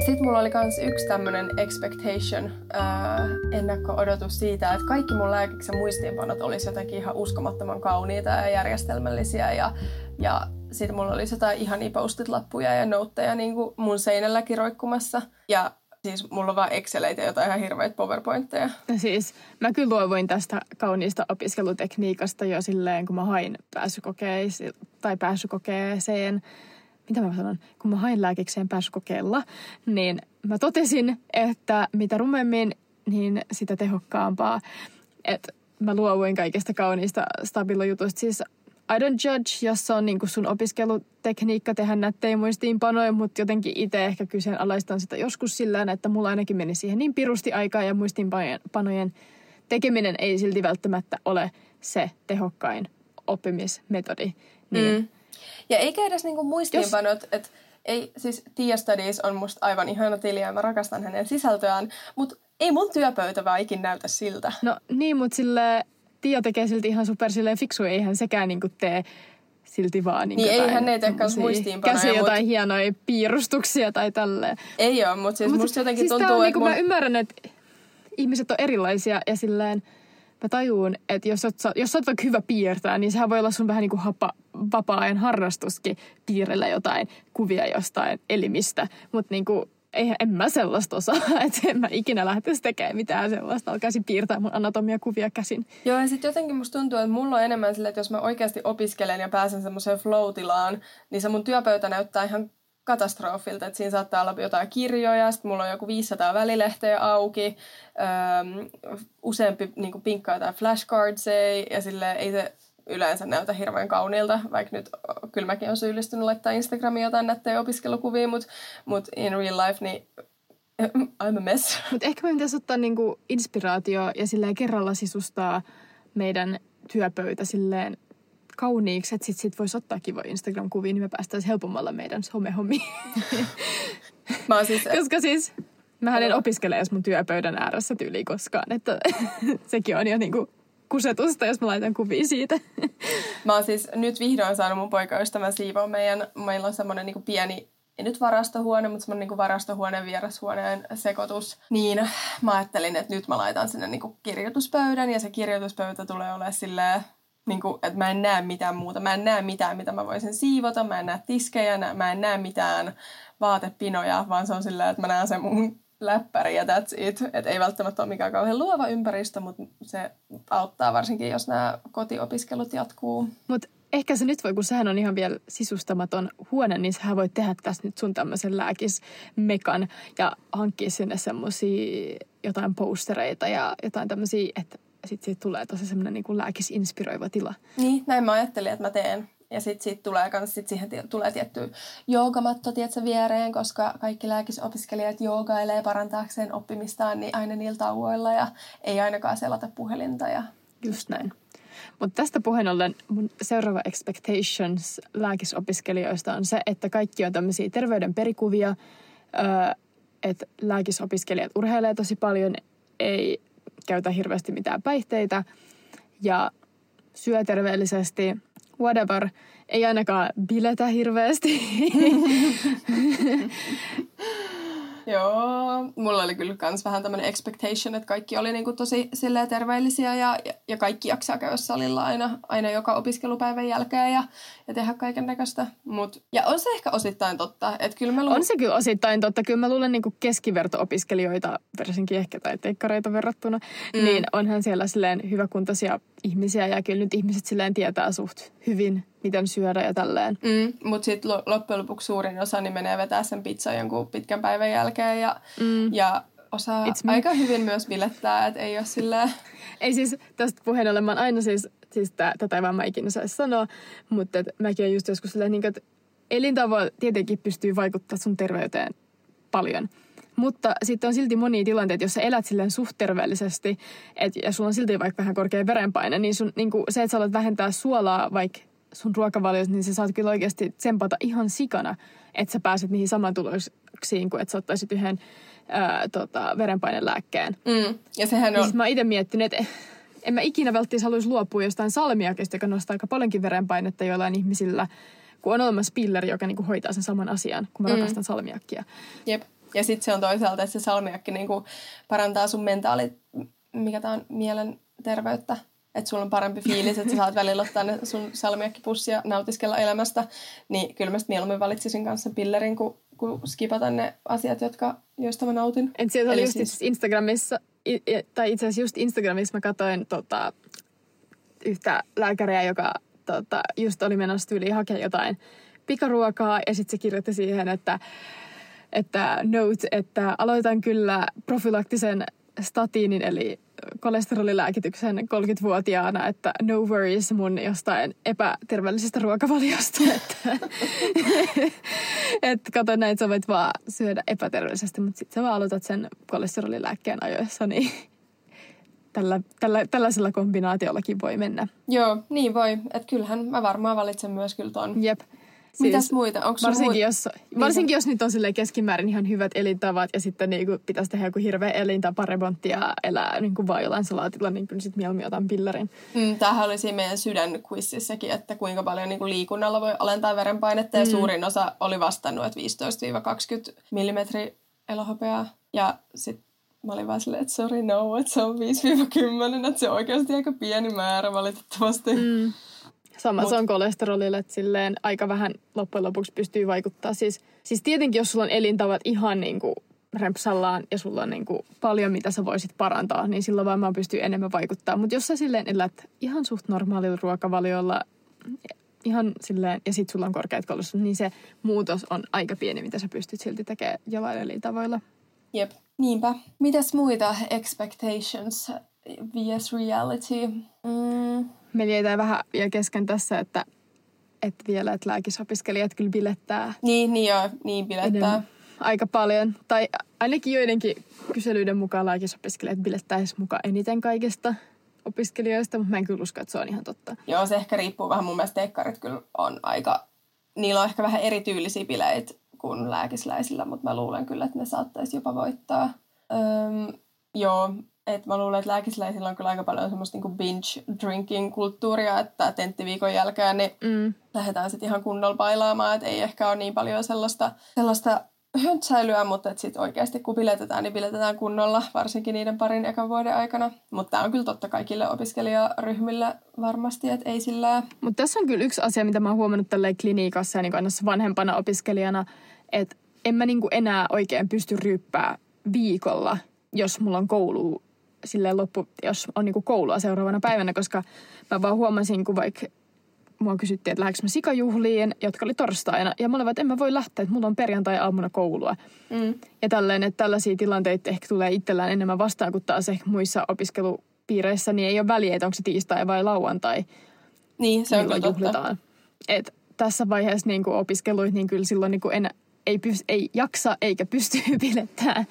Speaker 1: Sitten mulla oli myös yksi tämmöinen expectation, ää, ennakko-odotus siitä, että kaikki mun lääkiksen muistiinpanot olisi jotenkin ihan uskomattoman kauniita ja järjestelmällisiä. Ja, ja sitten mulla oli jotain ihan postit-lappuja ja noutteja niin kuin mun seinälläkin roikkumassa. Ja siis mulla on vaan Exceleitä ja jotain ihan hirveitä PowerPointteja.
Speaker 2: Siis mä kyllä luovuin tästä kauniista opiskelutekniikasta jo silleen, kun mä hain pääsykokeisiin tai pääsykokeeseen mitä mä sanon, kun mä hain lääkikseen pääsykokeella, niin mä totesin, että mitä rumemmin, niin sitä tehokkaampaa. Että mä luovuin kaikesta kauniista stabilojutusta. Siis I don't judge, jos se on niin sun opiskelutekniikka tehdä nättejä muistiinpanoja, mutta jotenkin itse ehkä kyseenalaistan sitä joskus sillä että mulla ainakin meni siihen niin pirusti aikaa ja muistiinpanojen tekeminen ei silti välttämättä ole se tehokkain oppimismetodi. Niin mm
Speaker 1: ja eikä edes niinku muistiinpanot, Jos... että ei, siis Tia Studies on musta aivan ihana tili ja mä rakastan hänen sisältöään, mutta ei mun työpöytä vaan ikin näytä siltä.
Speaker 2: No niin, mutta sille Tia tekee silti ihan super silleen fiksu, eihän sekään niinku tee silti vaan
Speaker 1: niin, niin eihän ne tee kanssa muistiinpanoja.
Speaker 2: Käsi jotain mut... hienoja piirustuksia tai tälleen.
Speaker 1: Ei ole, mutta siis mut musta jotenkin siis tuntuu, että...
Speaker 2: Niin mun... Mä ymmärrän, että ihmiset on erilaisia ja silleen mä tajuun, että jos oot, jos oot vaikka hyvä piirtää, niin sehän voi olla sun vähän niin kuin hapa, vapaa-ajan harrastuskin piirrellä jotain kuvia jostain elimistä. Mutta niin kuin, eihän, en mä sellaista osaa, että en mä ikinä lähtisi tekemään mitään sellaista. Alkaisin piirtää mun anatomia kuvia käsin.
Speaker 1: Joo, ja sitten jotenkin musta tuntuu, että mulla on enemmän sille, että jos mä oikeasti opiskelen ja pääsen semmoiseen flow-tilaan, niin se mun työpöytä näyttää ihan katastrofilta, että siinä saattaa olla jotain kirjoja, sitten mulla on joku 500 välilehteä auki, öö, useampi niin pinkkaa jotain flashcardseja, ja sille ei se yleensä näytä hirveän kauniilta, vaikka nyt kyllä mäkin olen syyllistynyt laittaa Instagramiin jotain nättejä opiskelukuvia, mutta mut in real life niin I'm a mess.
Speaker 2: Mutta ehkä me pitäisi ottaa niinku inspiraatio ja silleen kerralla sisustaa meidän työpöytä silleen kauniiksi, että sit, sit voisi ottaa kivoja Instagram-kuvia, niin me päästäisiin helpommalla meidän somehommiin.
Speaker 1: Mä siis...
Speaker 2: Koska siis mä en opiskele edes mun työpöydän ääressä tyyliin koskaan, että sekin on jo niinku kusetusta, jos mä laitan kuvia siitä.
Speaker 1: Mä oon siis nyt vihdoin saanut mun poikaystävän siivoa meidän, meillä on semmoinen niin pieni ei nyt varastohuone, mutta semmoinen niin varastohuoneen vierashuoneen sekoitus. Niin mä ajattelin, että nyt mä laitan sinne niin kirjoituspöydän ja se kirjoituspöytä tulee olemaan silleen niin kuin, että mä en näe mitään muuta. Mä en näe mitään, mitä mä voisin siivota. Mä en näe tiskejä, mä en näe mitään vaatepinoja, vaan se on silleen, että mä näen sen mun läppäri ja that's it. Et ei välttämättä ole mikään kauhean luova ympäristö, mutta se auttaa varsinkin, jos nämä kotiopiskelut jatkuu.
Speaker 2: Mutta ehkä se nyt voi, kun sehän on ihan vielä sisustamaton huone, niin sähän voit tehdä tässä nyt sun tämmöisen lääkismekan ja hankkia sinne semmoisia jotain postereita ja jotain tämmöisiä, että sitten siitä tulee tosi semmoinen niin lääkisinspiroiva tila.
Speaker 1: Niin, näin mä ajattelin, että mä teen. Ja sitten sit tulee kans, sit siihen tulee tietty joogamatto tietsä, viereen, koska kaikki lääkisopiskelijat joogailee parantaakseen oppimistaan niin aina niillä tauoilla ja ei ainakaan selata puhelinta. Ja...
Speaker 2: Just näin. Mutta tästä puheen ollen mun seuraava expectations lääkisopiskelijoista on se, että kaikki on tämmöisiä terveyden perikuvia, että lääkisopiskelijat urheilee tosi paljon, ei käytä hirveästi mitään päihteitä ja syö terveellisesti, whatever. Ei ainakaan biletä hirveästi.
Speaker 1: Joo, mulla oli kyllä myös vähän tämmöinen expectation, että kaikki oli niinku tosi silleen terveellisiä ja, ja, ja kaikki jaksaa käydä salilla aina, aina joka opiskelupäivän jälkeen ja, ja tehdä kaiken näköistä. Mut, ja on se ehkä osittain totta. Että kyllä mä
Speaker 2: luulen... On se kyllä osittain totta. Kyllä mä luulen niinku keskiverto-opiskelijoita, varsinkin ehkä tai teikkareita verrattuna, mm. niin onhan siellä silleen hyväkuntoisia ihmisiä ja kyllä nyt ihmiset silleen tietää suht hyvin, miten syödä ja tälleen.
Speaker 1: Mm, Mutta sitten loppujen lopuksi suurin osa niin menee vetää sen pizza jonkun pitkän päivän jälkeen ja, mm. ja osaa aika hyvin myös bilettää, että ei ole silleen...
Speaker 2: Ei siis tästä puheen ollen, mä aina siis, siis tää, tätä ei vaan mä ikinä saisi sanoa, mutta et mäkin olen just joskus silleen, niin, että elintavoilla tietenkin pystyy vaikuttaa sun terveyteen paljon – mutta sitten on silti monia tilanteita, jos sä elät silleen suht terveellisesti et, ja sulla on silti vaikka vähän korkea verenpaine, niin, sun, niin se, että sä alat vähentää suolaa vaikka sun ruokavaliossa, niin sä saat kyllä oikeasti tsempata ihan sikana, että sä pääset niihin samantuloksiin kuin että sä ottaisit yhden ää, tota, verenpainelääkkeen.
Speaker 1: Mm. Ja sehän on...
Speaker 2: Siis mä itse miettinyt, että en mä ikinä välttämättä haluaisi luopua jostain salmiakista, joka nostaa aika paljonkin verenpainetta joillain ihmisillä, kun on olemassa pilleri, joka niinku hoitaa sen saman asian, kun mä mm. rakastan salmiakkia.
Speaker 1: Jep. Ja sitten se on toisaalta, että se salmiakki niinku parantaa sun mentaali, mikä tämä on, mielen terveyttä. Että sulla on parempi fiilis, että sä saat välillä ottaa ne sun salmiakkipussia ja nautiskella elämästä. Niin kyllä mä mieluummin valitsisin kanssa pillerin, kuin, kuin skipata ne asiat, jotka, joista mä nautin.
Speaker 2: Et sieltä oli just siis... Instagramissa, tai itse asiassa just Instagramissa mä katsoin tota, yhtä lääkäriä, joka tota, just oli menossa tyyliin hakemaan jotain pikaruokaa ja sitten se kirjoitti siihen, että että note, että aloitan kyllä profylaktisen statiinin eli kolesterolilääkityksen 30-vuotiaana, että no worries mun jostain epäterveellisestä ruokavaliosta. Että, että kato näin, sä voit vaan syödä epäterveellisesti, mutta sitten sä vaan aloitat sen kolesterolilääkkeen ajoissa, niin tällä, tällä, tällaisella kombinaatiollakin voi mennä.
Speaker 1: Joo, niin voi. Että kyllähän mä varmaan valitsen myös kyllä ton.
Speaker 2: Jep.
Speaker 1: Siis Mitäs muita? Onko
Speaker 2: varsinkin, muu... jos, varsinkin niin. jos nyt on keskimäärin ihan hyvät elintavat ja sitten niin kuin pitäisi tehdä joku hirveä elintaparemontti ja elää niin kuin vaan jollain salaatilla, niin kyllä sitten mieluummin otan pillerin.
Speaker 1: Mm, tämähän oli siinä meidän sydänquizissäkin, että kuinka paljon niin kuin liikunnalla voi alentaa verenpainetta ja mm. suurin osa oli vastannut, että 15-20 mm elohopeaa ja sitten mä olin vaan silleen, että sorry no, että se on 5-10, että se on oikeasti aika pieni määrä valitettavasti.
Speaker 2: Mm. Sama Mut. se on kolesterolille, että silleen aika vähän loppujen lopuksi pystyy vaikuttaa. Siis, siis tietenkin, jos sulla on elintavat ihan niin kuin rempsallaan ja sulla on niin kuin paljon, mitä sä voisit parantaa, niin silloin varmaan pystyy enemmän vaikuttaa. Mutta jos sä silleen elät ihan suht normaalilla ruokavaliolla, ihan silleen, ja sit sulla on korkeat kolesterol, niin se muutos on aika pieni, mitä sä pystyt silti tekemään jollain elintavoilla.
Speaker 1: Jep, niinpä. Mitäs muita expectations vs reality? Mm.
Speaker 2: Me jäi vähän vielä kesken tässä, että, että vielä, että lääkisopiskelijat kyllä bilettää.
Speaker 1: Niin, niin joo, niin bilettää. Enemmän
Speaker 2: aika paljon. Tai ainakin joidenkin kyselyiden mukaan lääkisopiskelijat bilettäisi mukaan eniten kaikista opiskelijoista, mutta mä en kyllä usko, että se on ihan totta.
Speaker 1: Joo, se ehkä riippuu vähän. Mun mielestä teekkarit kyllä on aika, niillä on ehkä vähän erityylisiä bileitä kuin lääkisläisillä, mutta mä luulen kyllä, että ne saattaisi jopa voittaa. Öm, joo, että mä luulen, että lääkisläisillä on kyllä aika paljon semmoista niin binge drinking kulttuuria, että tenttiviikon jälkeen niin mm. lähdetään sitten ihan kunnolla bailaamaan, että ei ehkä ole niin paljon sellaista, sellaista höntsäilyä, mutta sitten oikeasti kun biletetään, niin biletetään kunnolla, varsinkin niiden parin ekan vuoden aikana. Mutta tämä on kyllä totta kaikille opiskelijaryhmille varmasti, että ei sillä...
Speaker 2: Mutta tässä on kyllä yksi asia, mitä mä oon huomannut tälleen kliniikassa ja niin aina vanhempana opiskelijana, että en mä niinku enää oikein pysty ryyppää viikolla, jos mulla on koulu silleen loppu, jos on niinku koulua seuraavana päivänä, koska mä vaan huomasin, kun vaikka mua kysyttiin, että lähdekö mä sikajuhliin, jotka oli torstaina. Ja mä olin, että en mä voi lähteä, että mulla on perjantai-aamuna koulua. Mm. Ja tälleen, että tällaisia tilanteita ehkä tulee itsellään enemmän vastaan kuin taas ehkä muissa opiskelupiireissä, niin ei ole väliä, että onko se tiistai vai lauantai.
Speaker 1: Niin, se on juhlitaan.
Speaker 2: Et tässä vaiheessa niin kuin opiskeluit, niin kyllä silloin niin kuin en, ei, pys, ei jaksa eikä pysty pilettää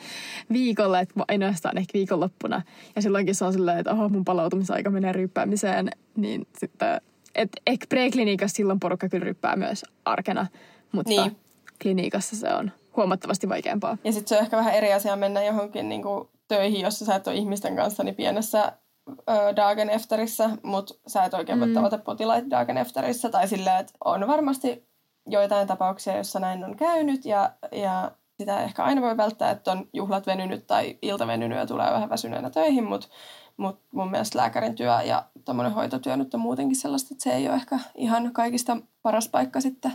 Speaker 2: viikolla, että ainoastaan ehkä viikonloppuna. Ja silloinkin se on silleen, että oho, mun palautumisaika menee ryyppäämiseen, niin sitten et ehkä preklinikassa silloin porukka kyllä ryppää myös arkena, mutta niin. kliniikassa se on huomattavasti vaikeampaa.
Speaker 1: Ja sitten se on ehkä vähän eri asia mennä johonkin niin kuin töihin, jossa sä et ole ihmisten kanssa niin pienessä ö, dagen efterissä, mutta sä et oikein voi mm. tavata potilaita dagen efterissä. Tai silleen, että on varmasti joitain tapauksia, jossa näin on käynyt ja, ja sitä ehkä aina voi välttää, että on juhlat venynyt tai ilta venynyt ja tulee vähän väsyneenä töihin, mutta mutta mun mielestä lääkärin työ ja tuommoinen hoitotyö nyt on muutenkin sellaista, että se ei ole ehkä ihan kaikista paras paikka sitten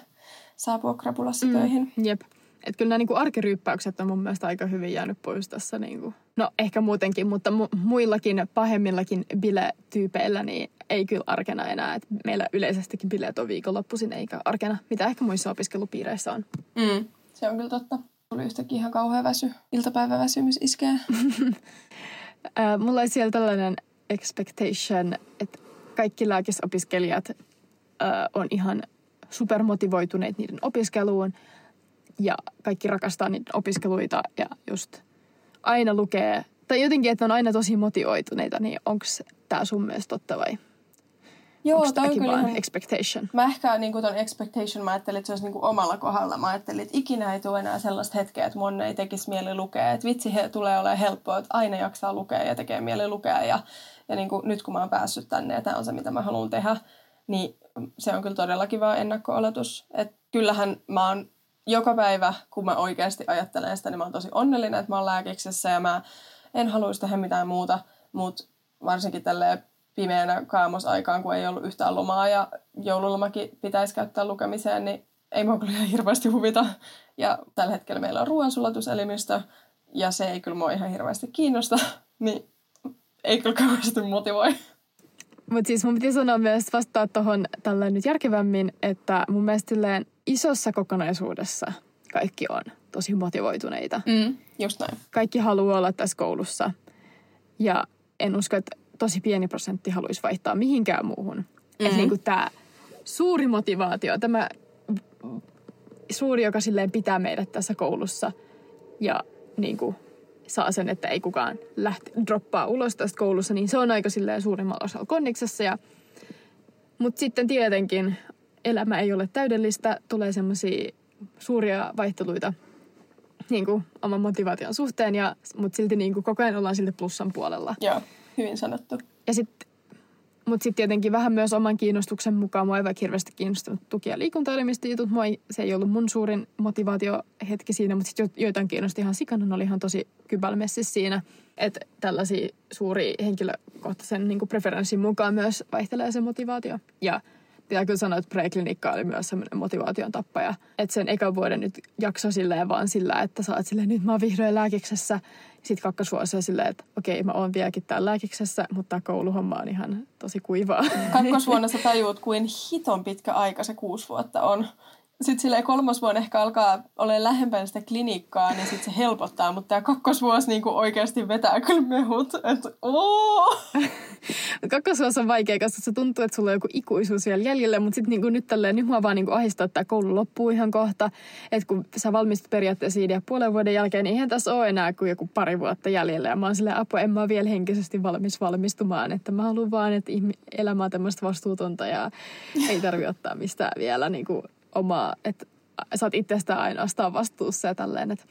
Speaker 1: saapua krapulassa mm, töihin.
Speaker 2: Jep. Että kyllä nämä niinku arkiryyppäykset on mun mielestä aika hyvin jäänyt pois tässä. Niinku. No ehkä muutenkin, mutta mu- muillakin pahemmillakin biletyypeillä niin ei kyllä arkena enää. Et meillä yleisestikin bileet on viikonloppuisin eikä arkena, mitä ehkä muissa opiskelupiireissä on.
Speaker 1: Mm, se on kyllä totta. Tuli yhtäkkiä ihan kauhea väsy. Iltapäiväväsymys iskee.
Speaker 2: Mulla oli siellä tällainen expectation, että kaikki lääkisopiskelijat on ihan supermotivoituneet niiden opiskeluun ja kaikki rakastaa niiden opiskeluita ja just aina lukee, tai jotenkin, että on aina tosi motivoituneita, niin onko tämä sun mielestä totta vai?
Speaker 1: Joo, Onko tämä on
Speaker 2: kyllä ihan, expectation?
Speaker 1: Mä ehkä niin ton expectation, mä ajattelin, että se olisi niin kuin omalla kohdalla. Mä ajattelin, että ikinä ei tule enää sellaista hetkeä, että mun ei tekisi mieli lukea. Että vitsi he, tulee olemaan helppoa, että aina jaksaa lukea ja tekee mieli lukea. Ja, ja niin kuin nyt kun mä oon päässyt tänne ja tämä on se, mitä mä haluan tehdä, niin se on kyllä todella kiva ennakko-oletus. Että kyllähän mä oon joka päivä, kun mä oikeasti ajattelen sitä, niin mä oon tosi onnellinen, että mä oon lääkiksessä ja mä en haluaisi tehdä mitään muuta. Mutta varsinkin tälleen pimeänä kaamosaikaan, kun ei ollut yhtään lomaa ja joululomakin pitäisi käyttää lukemiseen, niin ei mua kyllä ihan hirveästi huvita. Ja tällä hetkellä meillä on ruoansulatuselimistö ja se ei kyllä mua ihan hirveästi kiinnosta, niin ei kyllä kauheasti motivoi.
Speaker 2: Mutta siis mun piti sanoa myös vastaa tuohon tällä nyt järkevämmin, että mun mielestä isossa kokonaisuudessa kaikki on tosi motivoituneita.
Speaker 1: Mm, just näin.
Speaker 2: Kaikki haluaa olla tässä koulussa. Ja en usko, että tosi pieni prosentti haluaisi vaihtaa mihinkään muuhun. Mm-hmm. Että niin tämä suuri motivaatio, tämä suuri, joka silleen pitää meidät tässä koulussa ja niin kuin saa sen, että ei kukaan lähti, droppaa ulos tästä koulussa, niin se on aika silleen suurimmalla osalla konniksessa. Ja, mutta sitten tietenkin elämä ei ole täydellistä, tulee semmoisia suuria vaihteluita niin kuin oman motivaation suhteen, ja, mutta silti niin kuin koko ajan ollaan silti plussan puolella.
Speaker 1: Joo hyvin sanottu.
Speaker 2: Ja sitten Mutta sitten tietenkin vähän myös oman kiinnostuksen mukaan. Mua ei vaikka hirveästi kiinnostunut tuki- ja liikuntaelimistä jutut. Mua ei, se ei ollut mun suurin motivaatiohetki siinä, mutta sitten joitain kiinnosti ihan sikana. oli ihan tosi kybälmessissä siinä. Että tällaisia suuria henkilökohtaisen niin preferenssin mukaan myös vaihtelee se motivaatio. Ja pitää kyllä sanoa, että preklinikka oli myös semmoinen motivaation tappaja. Että sen ekan vuoden nyt jakso silleen vaan sillä, että sä oot silleen, nyt mä oon vihdoin lääkiksessä. Sitten kakkosvuosi silleen, että okei, mä oon vieläkin täällä lääkiksessä, mutta kouluhomma on ihan tosi kuivaa.
Speaker 1: Kakkosvuonna sä tajuut, kuin hiton pitkä aika se kuusi vuotta on sitten silleen kolmas vuonna ehkä alkaa olla lähempänä sitä klinikkaa, niin sitten se helpottaa. Mutta tämä kakkosvuosi niinku oikeasti vetää kyllä mehut. Että
Speaker 2: Kakkosvuosi on vaikea, koska se tuntuu, että sulla on joku ikuisuus vielä jäljellä. Mutta sitten niinku nyt tälleen, nyt mua vaan niinku ahistaa, että tämä koulu loppuu ihan kohta. Että kun sä valmistut periaatteessa ja puolen vuoden jälkeen, niin eihän tässä ole enää kuin joku pari vuotta jäljellä. Ja mä oon silleen, apua, en mä ole vielä henkisesti valmis valmistumaan. Että mä haluan vaan, että elämä on tämmöistä vastuutonta ja ei tarvi ottaa mistään vielä niinku omaa, että sä oot itsestään ainoastaan vastuussa ja tälleen, että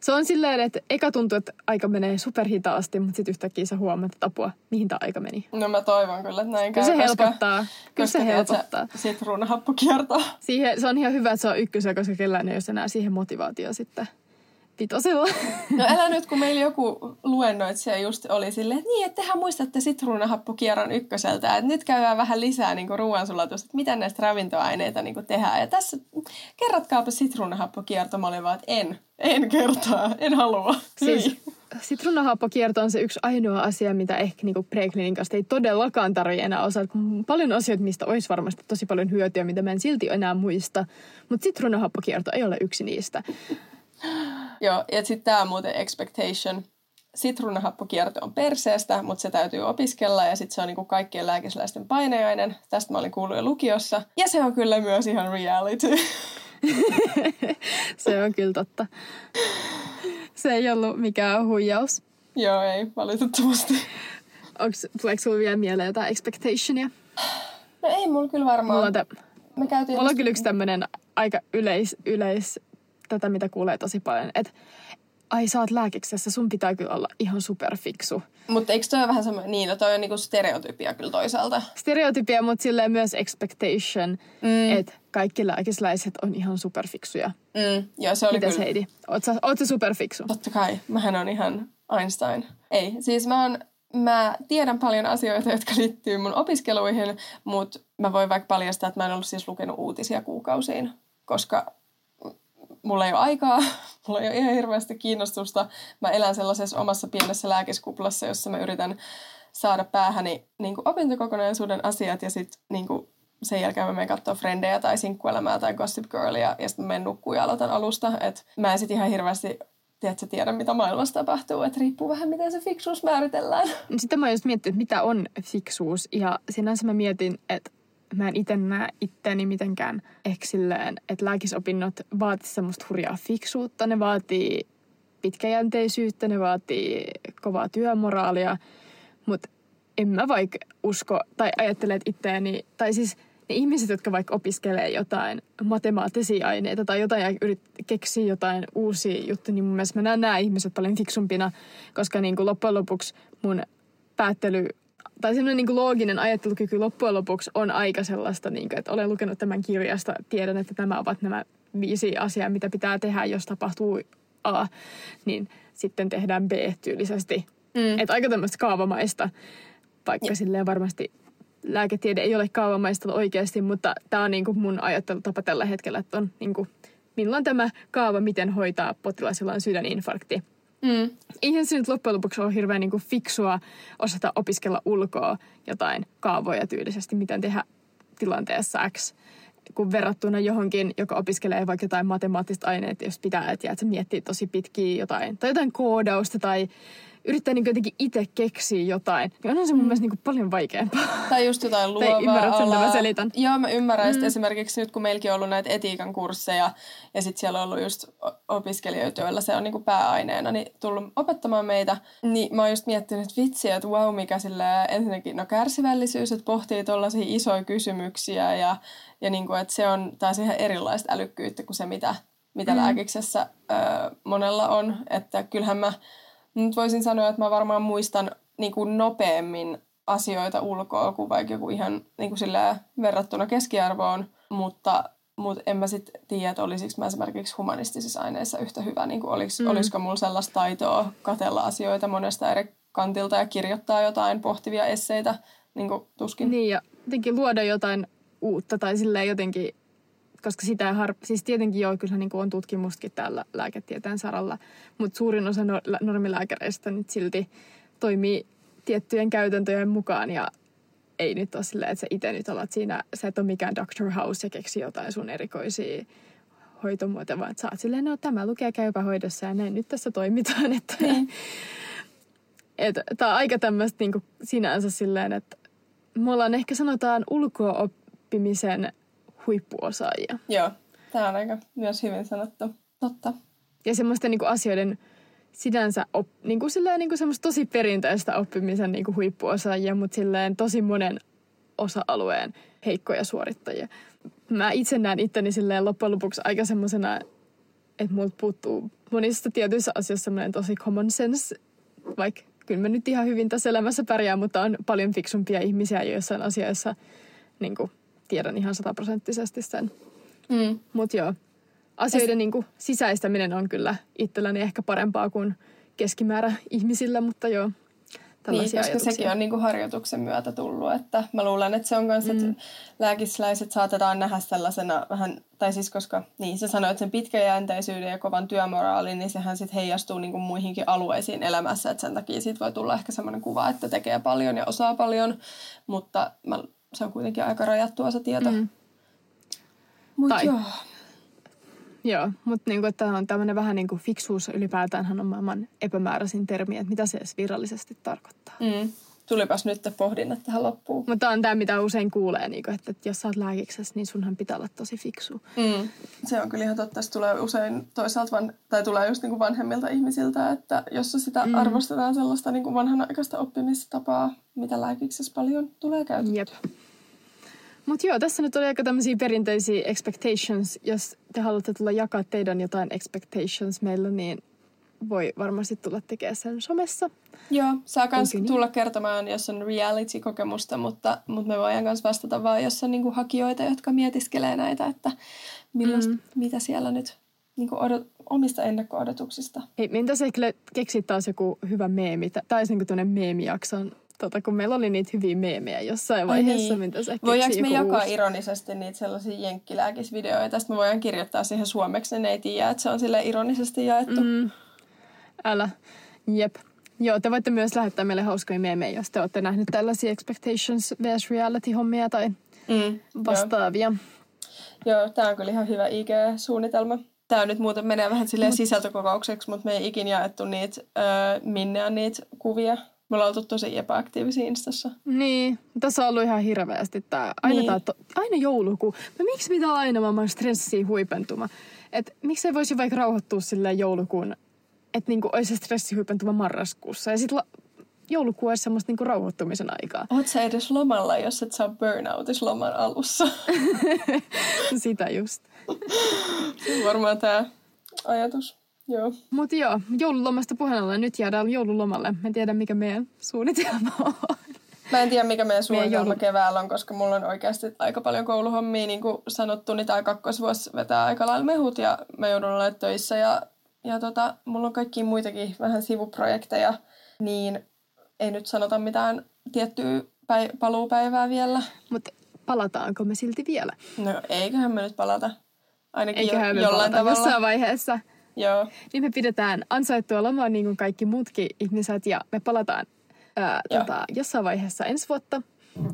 Speaker 2: se on silleen, että eka tuntuu, että aika menee superhitaasti, mutta sitten yhtäkkiä sä huomaat, että apua, mihin tämä aika meni.
Speaker 1: No mä toivon kyllä, että näin
Speaker 2: käy. Kyllä se koska, helpottaa. Kyllä
Speaker 1: koska
Speaker 2: se helpottaa.
Speaker 1: Sitruunahappokierto.
Speaker 2: Siihen, se on ihan hyvä, että se on ykkösen, koska kellään ei ole enää siihen motivaatio sitten vitosella.
Speaker 1: No älä nyt, kun meillä joku luennoitsija just oli silleen, että niin, että tehän muistatte sitruunahappokierron ykköseltä, että nyt käydään vähän lisää niin ruoansulatusta, että mitä näistä ravintoaineita niin tehdään. Ja tässä kerratkaapa sitruunahappokierto, mä olin vaan, että en, en kertaa, en halua. Siis,
Speaker 2: sitruunahappokierto on se yksi ainoa asia, mitä ehkä niin preklinikasta ei todellakaan tarvitse enää osata. Paljon asioita, mistä olisi varmasti tosi paljon hyötyä, mitä mä en silti enää muista. Mutta sitruunahappokierto ei ole yksi niistä.
Speaker 1: Joo, ja sitten tämä muuten expectation. Sitruunahappokierto on perseestä, mutta se täytyy opiskella ja sitten se on niinku kaikkien lääkisläisten paineainen. Tästä mä olin kuullut jo lukiossa. Ja se on kyllä myös ihan reality.
Speaker 2: se on kyllä totta. Se ei ollut mikään huijaus.
Speaker 1: Joo, ei, valitettavasti.
Speaker 2: Onks, tuleeko sinulla vielä mieleen jotain expectationia?
Speaker 1: No ei mulla kyllä varmaan.
Speaker 2: Mulla on, te... Me käytiin mulla on kyllä yksi tämmöinen aika yleis, yleis tätä, mitä kuulee tosi paljon, että ai sä oot lääkiksessä, sun pitää kyllä olla ihan superfiksu.
Speaker 1: Mutta eikö toi ole vähän semmoinen, niin no toi on niinku stereotypia kyllä toisaalta.
Speaker 2: Stereotypia, mutta silleen myös expectation, mm. että kaikki lääkisläiset on ihan superfiksuja.
Speaker 1: Mm. Joo, se oli
Speaker 2: Mites
Speaker 1: kyllä.
Speaker 2: Heidi? Oot sä, oot sä superfiksu?
Speaker 1: Totta kai, mähän on ihan Einstein. Ei, siis mä oon mä tiedän paljon asioita, jotka liittyy mun opiskeluihin, mutta mä voin vaikka paljastaa, että mä en ollut siis lukenut uutisia kuukausiin, koska mulla ei ole aikaa, mulla ei ole ihan hirveästi kiinnostusta. Mä elän sellaisessa omassa pienessä lääkeskuplassa, jossa mä yritän saada päähäni niin kuin opintokokonaisuuden asiat ja sitten niin sen jälkeen mä menen katsoa Frendejä tai Sinkkuelämää tai Gossip Girlia ja sitten mä menen nukkuun ja aloitan alusta. Et mä en sitten ihan hirveästi tiedätkö, tiedä, mitä maailmassa tapahtuu, että riippuu vähän, miten se fiksuus määritellään.
Speaker 2: Sitten mä just miettinyt, mitä on fiksuus ja sinänsä mä mietin, että mä en itse näe itteeni mitenkään ehkä silleen, että lääkisopinnot vaatii semmoista hurjaa fiksuutta. Ne vaatii pitkäjänteisyyttä, ne vaatii kovaa työmoraalia, mutta en mä vaikka usko tai ajattele, että itteeni, tai siis ne ihmiset, jotka vaikka opiskelee jotain matemaattisia aineita tai jotain ja yrit, keksii jotain uusia juttuja, niin mun mielestä mä näen nämä ihmiset paljon fiksumpina, koska niin kuin loppujen lopuksi mun päättely tai semmoinen niin looginen ajattelukyky loppujen lopuksi on aika sellaista, niin kuin, että olen lukenut tämän kirjasta, tiedän, että nämä ovat nämä viisi asiaa, mitä pitää tehdä, jos tapahtuu A, niin sitten tehdään B tyylisesti. Mm. Että aika tämmöistä kaavamaista, vaikka ja. silleen varmasti lääketiede ei ole kaavamaista oikeasti, mutta tämä on niin kuin mun ajattelutapa tällä hetkellä, että on niin kuin, minulla on tämä kaava, miten hoitaa potilas, jolla on sydäninfarkti. Mm. Eihän se nyt loppujen lopuksi ole hirveän niin kuin fiksua osata opiskella ulkoa jotain kaavoja tyylisesti, miten tehdä tilanteessa X kun verrattuna johonkin, joka opiskelee vaikka jotain matemaattista aineita, jos pitää, että se miettii tosi pitkiä jotain, tai jotain koodausta tai yrittää niin jotenkin itse keksiä jotain, niin onhan se mun mm. mielestä niin paljon vaikeampaa.
Speaker 1: Tai just jotain luovaa
Speaker 2: Tai ymmärrät sen, mä selitän.
Speaker 1: Joo, mä ymmärrän. Mm. esimerkiksi nyt, kun meilläkin on ollut näitä etiikan kursseja, ja sitten siellä on ollut just opiskelijoita, joilla se on niin pääaineena, niin tullut opettamaan meitä, niin mä oon just miettinyt, että vitsi, että wow, mikä sille ensinnäkin, no kärsivällisyys, että pohtii tuollaisia isoja kysymyksiä, ja, ja niin kuin, että se on taas ihan erilaista älykkyyttä kuin se, mitä, mitä mm. lääkiksessä ö, monella on. Että kyllähän mä nyt voisin sanoa, että mä varmaan muistan niin kuin nopeammin asioita ulkoa kuin vaikka joku ihan niin kuin verrattuna keskiarvoon, mutta mutta en mä sitten tiedä, että olisiko mä esimerkiksi humanistisissa aineissa yhtä hyvä. Niin olis, mm. Olisiko mulla sellaista taitoa katella asioita monesta eri kantilta ja kirjoittaa jotain pohtivia esseitä, niin kuin tuskin.
Speaker 2: Niin ja jotenkin luoda jotain uutta tai silleen jotenkin, koska sitä ei har... siis tietenkin joo, kyllä niin on tutkimustakin täällä lääketieteen saralla, mutta suurin osa normilääkäreistä nyt silti toimii tiettyjen käytäntöjen mukaan ja ei nyt ole silleen, että sä itse nyt olet siinä, sä et ole mikään Dr. House ja keksi jotain sun erikoisia hoitomuotoja, vaan sä oot silleen, no tämä lukee käypähoidossa ja näin nyt tässä toimitaan. Että, niin. et, tää on aika tämmöistä niin sinänsä silleen, että me ollaan ehkä sanotaan ulkoa oppimisen huippuosaajia.
Speaker 1: Joo, tämä on aika myös hyvin sanottu. Totta.
Speaker 2: Ja semmoisten niin asioiden sinänsä op, niin kuin silleen, niin kuin semmoista tosi perinteistä oppimisen niin kuin huippuosaajia, mutta silleen tosi monen osa-alueen heikkoja suorittajia. Mä itse näen itteni silleen loppujen lopuksi aika semmoisena, että multa puuttuu monissa tietyissä asioissa semmoinen tosi common sense, vaikka kyllä mä nyt ihan hyvin tässä elämässä pärjään, mutta on paljon fiksumpia ihmisiä joissain asioissa, niin kuin tiedän ihan sataprosenttisesti sen. Mm. Mutta joo, asioiden niin kuin, sisäistäminen on kyllä itselläni ehkä parempaa kuin keskimäärä ihmisillä, mutta joo.
Speaker 1: Niin, koska ajatuksia. sekin on niin kuin harjoituksen myötä tullut. Että mä luulen, että se on myös, että mm. lääkisläiset saatetaan nähdä sellaisena vähän, tai siis koska niin sä sanoit sen pitkäjänteisyyden ja kovan työmoraalin, niin sehän sitten heijastuu niin kuin muihinkin alueisiin elämässä. Että sen takia siitä voi tulla ehkä semmoinen kuva, että tekee paljon ja osaa paljon, mutta mä, se on kuitenkin aika rajattua se tieto. Mm.
Speaker 2: Mut tai joo. Joo, mutta niinku, tämä on tämmöinen vähän niin kuin fiksuus ylipäätään on maailman epämääräisin termi, että mitä se edes virallisesti tarkoittaa. Mm.
Speaker 1: Tulipas nyt pohdinnat tähän loppuun.
Speaker 2: Mutta on tämä, mitä usein kuulee, niin kuin, että, jos sä oot lääkiksessä, niin sunhan pitää olla tosi fiksu.
Speaker 1: Mm. Se on kyllä ihan totta. Se tulee usein toisaalta, van, tai tulee just niin kuin vanhemmilta ihmisiltä, että jos sitä mm. arvostetaan sellaista niin kuin vanhanaikaista oppimistapaa, mitä lääkiksessä paljon tulee käytettyä. Jep.
Speaker 2: Mutta joo, tässä nyt oli aika tämmöisiä perinteisiä expectations. Jos te haluatte tulla jakaa teidän jotain expectations meillä, niin voi varmasti tulla tekemään sen somessa.
Speaker 1: Joo, saa myös niin. tulla kertomaan, jos on reality-kokemusta, mutta, mutta me voidaan myös vastata vaan, jos on niinku hakijoita, jotka mietiskelee näitä, että millaista, mm. mitä siellä nyt niinku odot, omista ennakko-odotuksista.
Speaker 2: Ei, minä ehkä keksit taas joku hyvä meemi, tai niinku meemijakson tota, kun meillä oli niitä hyviä meemejä jossain vaiheessa, niin. mitä sä
Speaker 1: Voidaanko me jakaa uusi? ironisesti niitä sellaisia jenkkilääkisvideoita, sitten me voidaan kirjoittaa siihen suomeksi, ne ei tiedä, että se on sille ironisesti jaettu. Mm.
Speaker 2: Älä. Jep. Joo, te voitte myös lähettää meille hauskoja meemejä, jos te olette nähneet tällaisia Expectations vs Reality-hommia tai mm, vastaavia.
Speaker 1: Joo, joo tämä on kyllä ihan hyvä IG-suunnitelma. Tämä nyt muuten menee vähän silleen sisältökokoukseksi, mutta me ei ikin jaettu niitä, äh, minne on niitä kuvia me ollaan oltu tosi epäaktiivisia Instassa.
Speaker 2: Niin, tässä on ollut ihan hirveästi tämä. Aina, niin. tää, to, aina joulukuu. No, miksi pitää aina maailman stressiin huipentuma? Et miksi ei voisi vaikka rauhoittua silleen joulukuun, että niinku olisi stressi huipentuma marraskuussa. Ja sitten joulukuu olisi semmoista niinku rauhoittumisen aikaa.
Speaker 1: Oot sä edes lomalla, jos et saa burnoutis loman alussa?
Speaker 2: Sitä just.
Speaker 1: Se on varmaan tämä ajatus. Joo.
Speaker 2: Mutta joo, joululomasta puheen ollen. Nyt jäädään joululomalle. Mä en tiedä, mikä meidän suunnitelma on.
Speaker 1: Mä en tiedä, mikä meidän suunnitelma meidän joulu... keväällä on, koska mulla on oikeasti aika paljon kouluhommia. Niin kuin sanottu, niin tämä kakkosvuosi vetää aika lailla mehut ja mä joudun olemaan töissä. Ja, ja tota, mulla on kaikki muitakin vähän sivuprojekteja, niin ei nyt sanota mitään tiettyä päi- paluupäivää vielä.
Speaker 2: Mutta palataanko me silti vielä?
Speaker 1: No eiköhän me nyt palata. Ainakin eiköhän jo, jollain tavalla.
Speaker 2: jossain vaiheessa.
Speaker 1: Joo.
Speaker 2: Niin me pidetään ansaittua lomaa niin kuin kaikki muutkin ihmiset ja me palataan ää, tota, jossain vaiheessa ensi vuotta.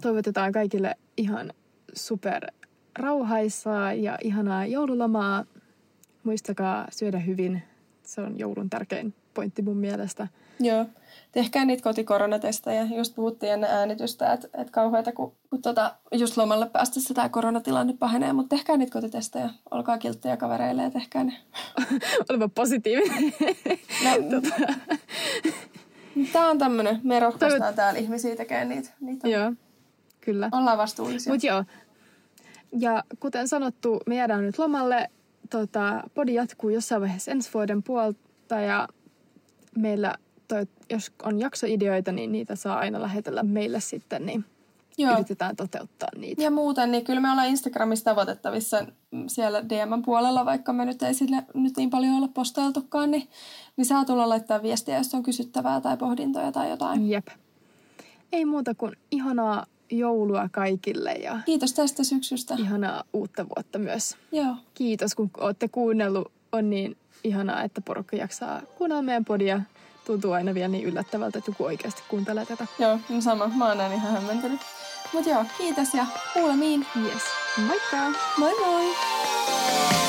Speaker 2: Toivotetaan kaikille ihan super rauhaisaa ja ihanaa joululomaa. Muistakaa syödä hyvin. Se on joulun tärkein pointti mun mielestä.
Speaker 1: Joo tehkää niitä kotikoronatestejä. Just puhuttiin ennen äänitystä, että, että kauheita, kun, kun tota, just lomalle päästessä tämä koronatilanne pahenee, mutta tehkää niitä kotitestejä. Olkaa kilttejä kavereille ja tehkää ne.
Speaker 2: Olipa positiivinen. No,
Speaker 1: tota. Tämä on tämmöinen, me rohkaistaan Toivot... täällä ihmisiä tekemään niitä. niitä.
Speaker 2: Joo, kyllä.
Speaker 1: Ollaan vastuullisia.
Speaker 2: Mutta joo, ja kuten sanottu, me jäädään nyt lomalle. Tota, podi jatkuu jossain vaiheessa ensi vuoden puolta ja meillä toi, jos on jaksoideoita, niin niitä saa aina lähetellä meille sitten, niin
Speaker 1: Joo.
Speaker 2: yritetään toteuttaa niitä.
Speaker 1: Ja muuten, niin kyllä me ollaan Instagramissa tavoitettavissa mm, siellä DM puolella, vaikka me nyt ei sille nyt niin paljon olla postailtukaan, niin, niin saa tulla laittaa viestiä, jos on kysyttävää tai pohdintoja tai jotain.
Speaker 2: Jep. Ei muuta kuin ihanaa joulua kaikille ja
Speaker 1: Kiitos tästä syksystä.
Speaker 2: ihanaa uutta vuotta myös.
Speaker 1: Joo.
Speaker 2: Kiitos, kun olette kuunnellut. On niin ihanaa, että porukka jaksaa kuunnella meidän podia. Tuntuu aina vielä niin yllättävältä, että joku oikeasti kuuntelee tätä.
Speaker 1: Joo, no sama. Mä oon näin ihan hämmentynyt. Mut joo, kiitos ja kuulemiin.
Speaker 2: Yes. Moikka!
Speaker 1: Moi moi!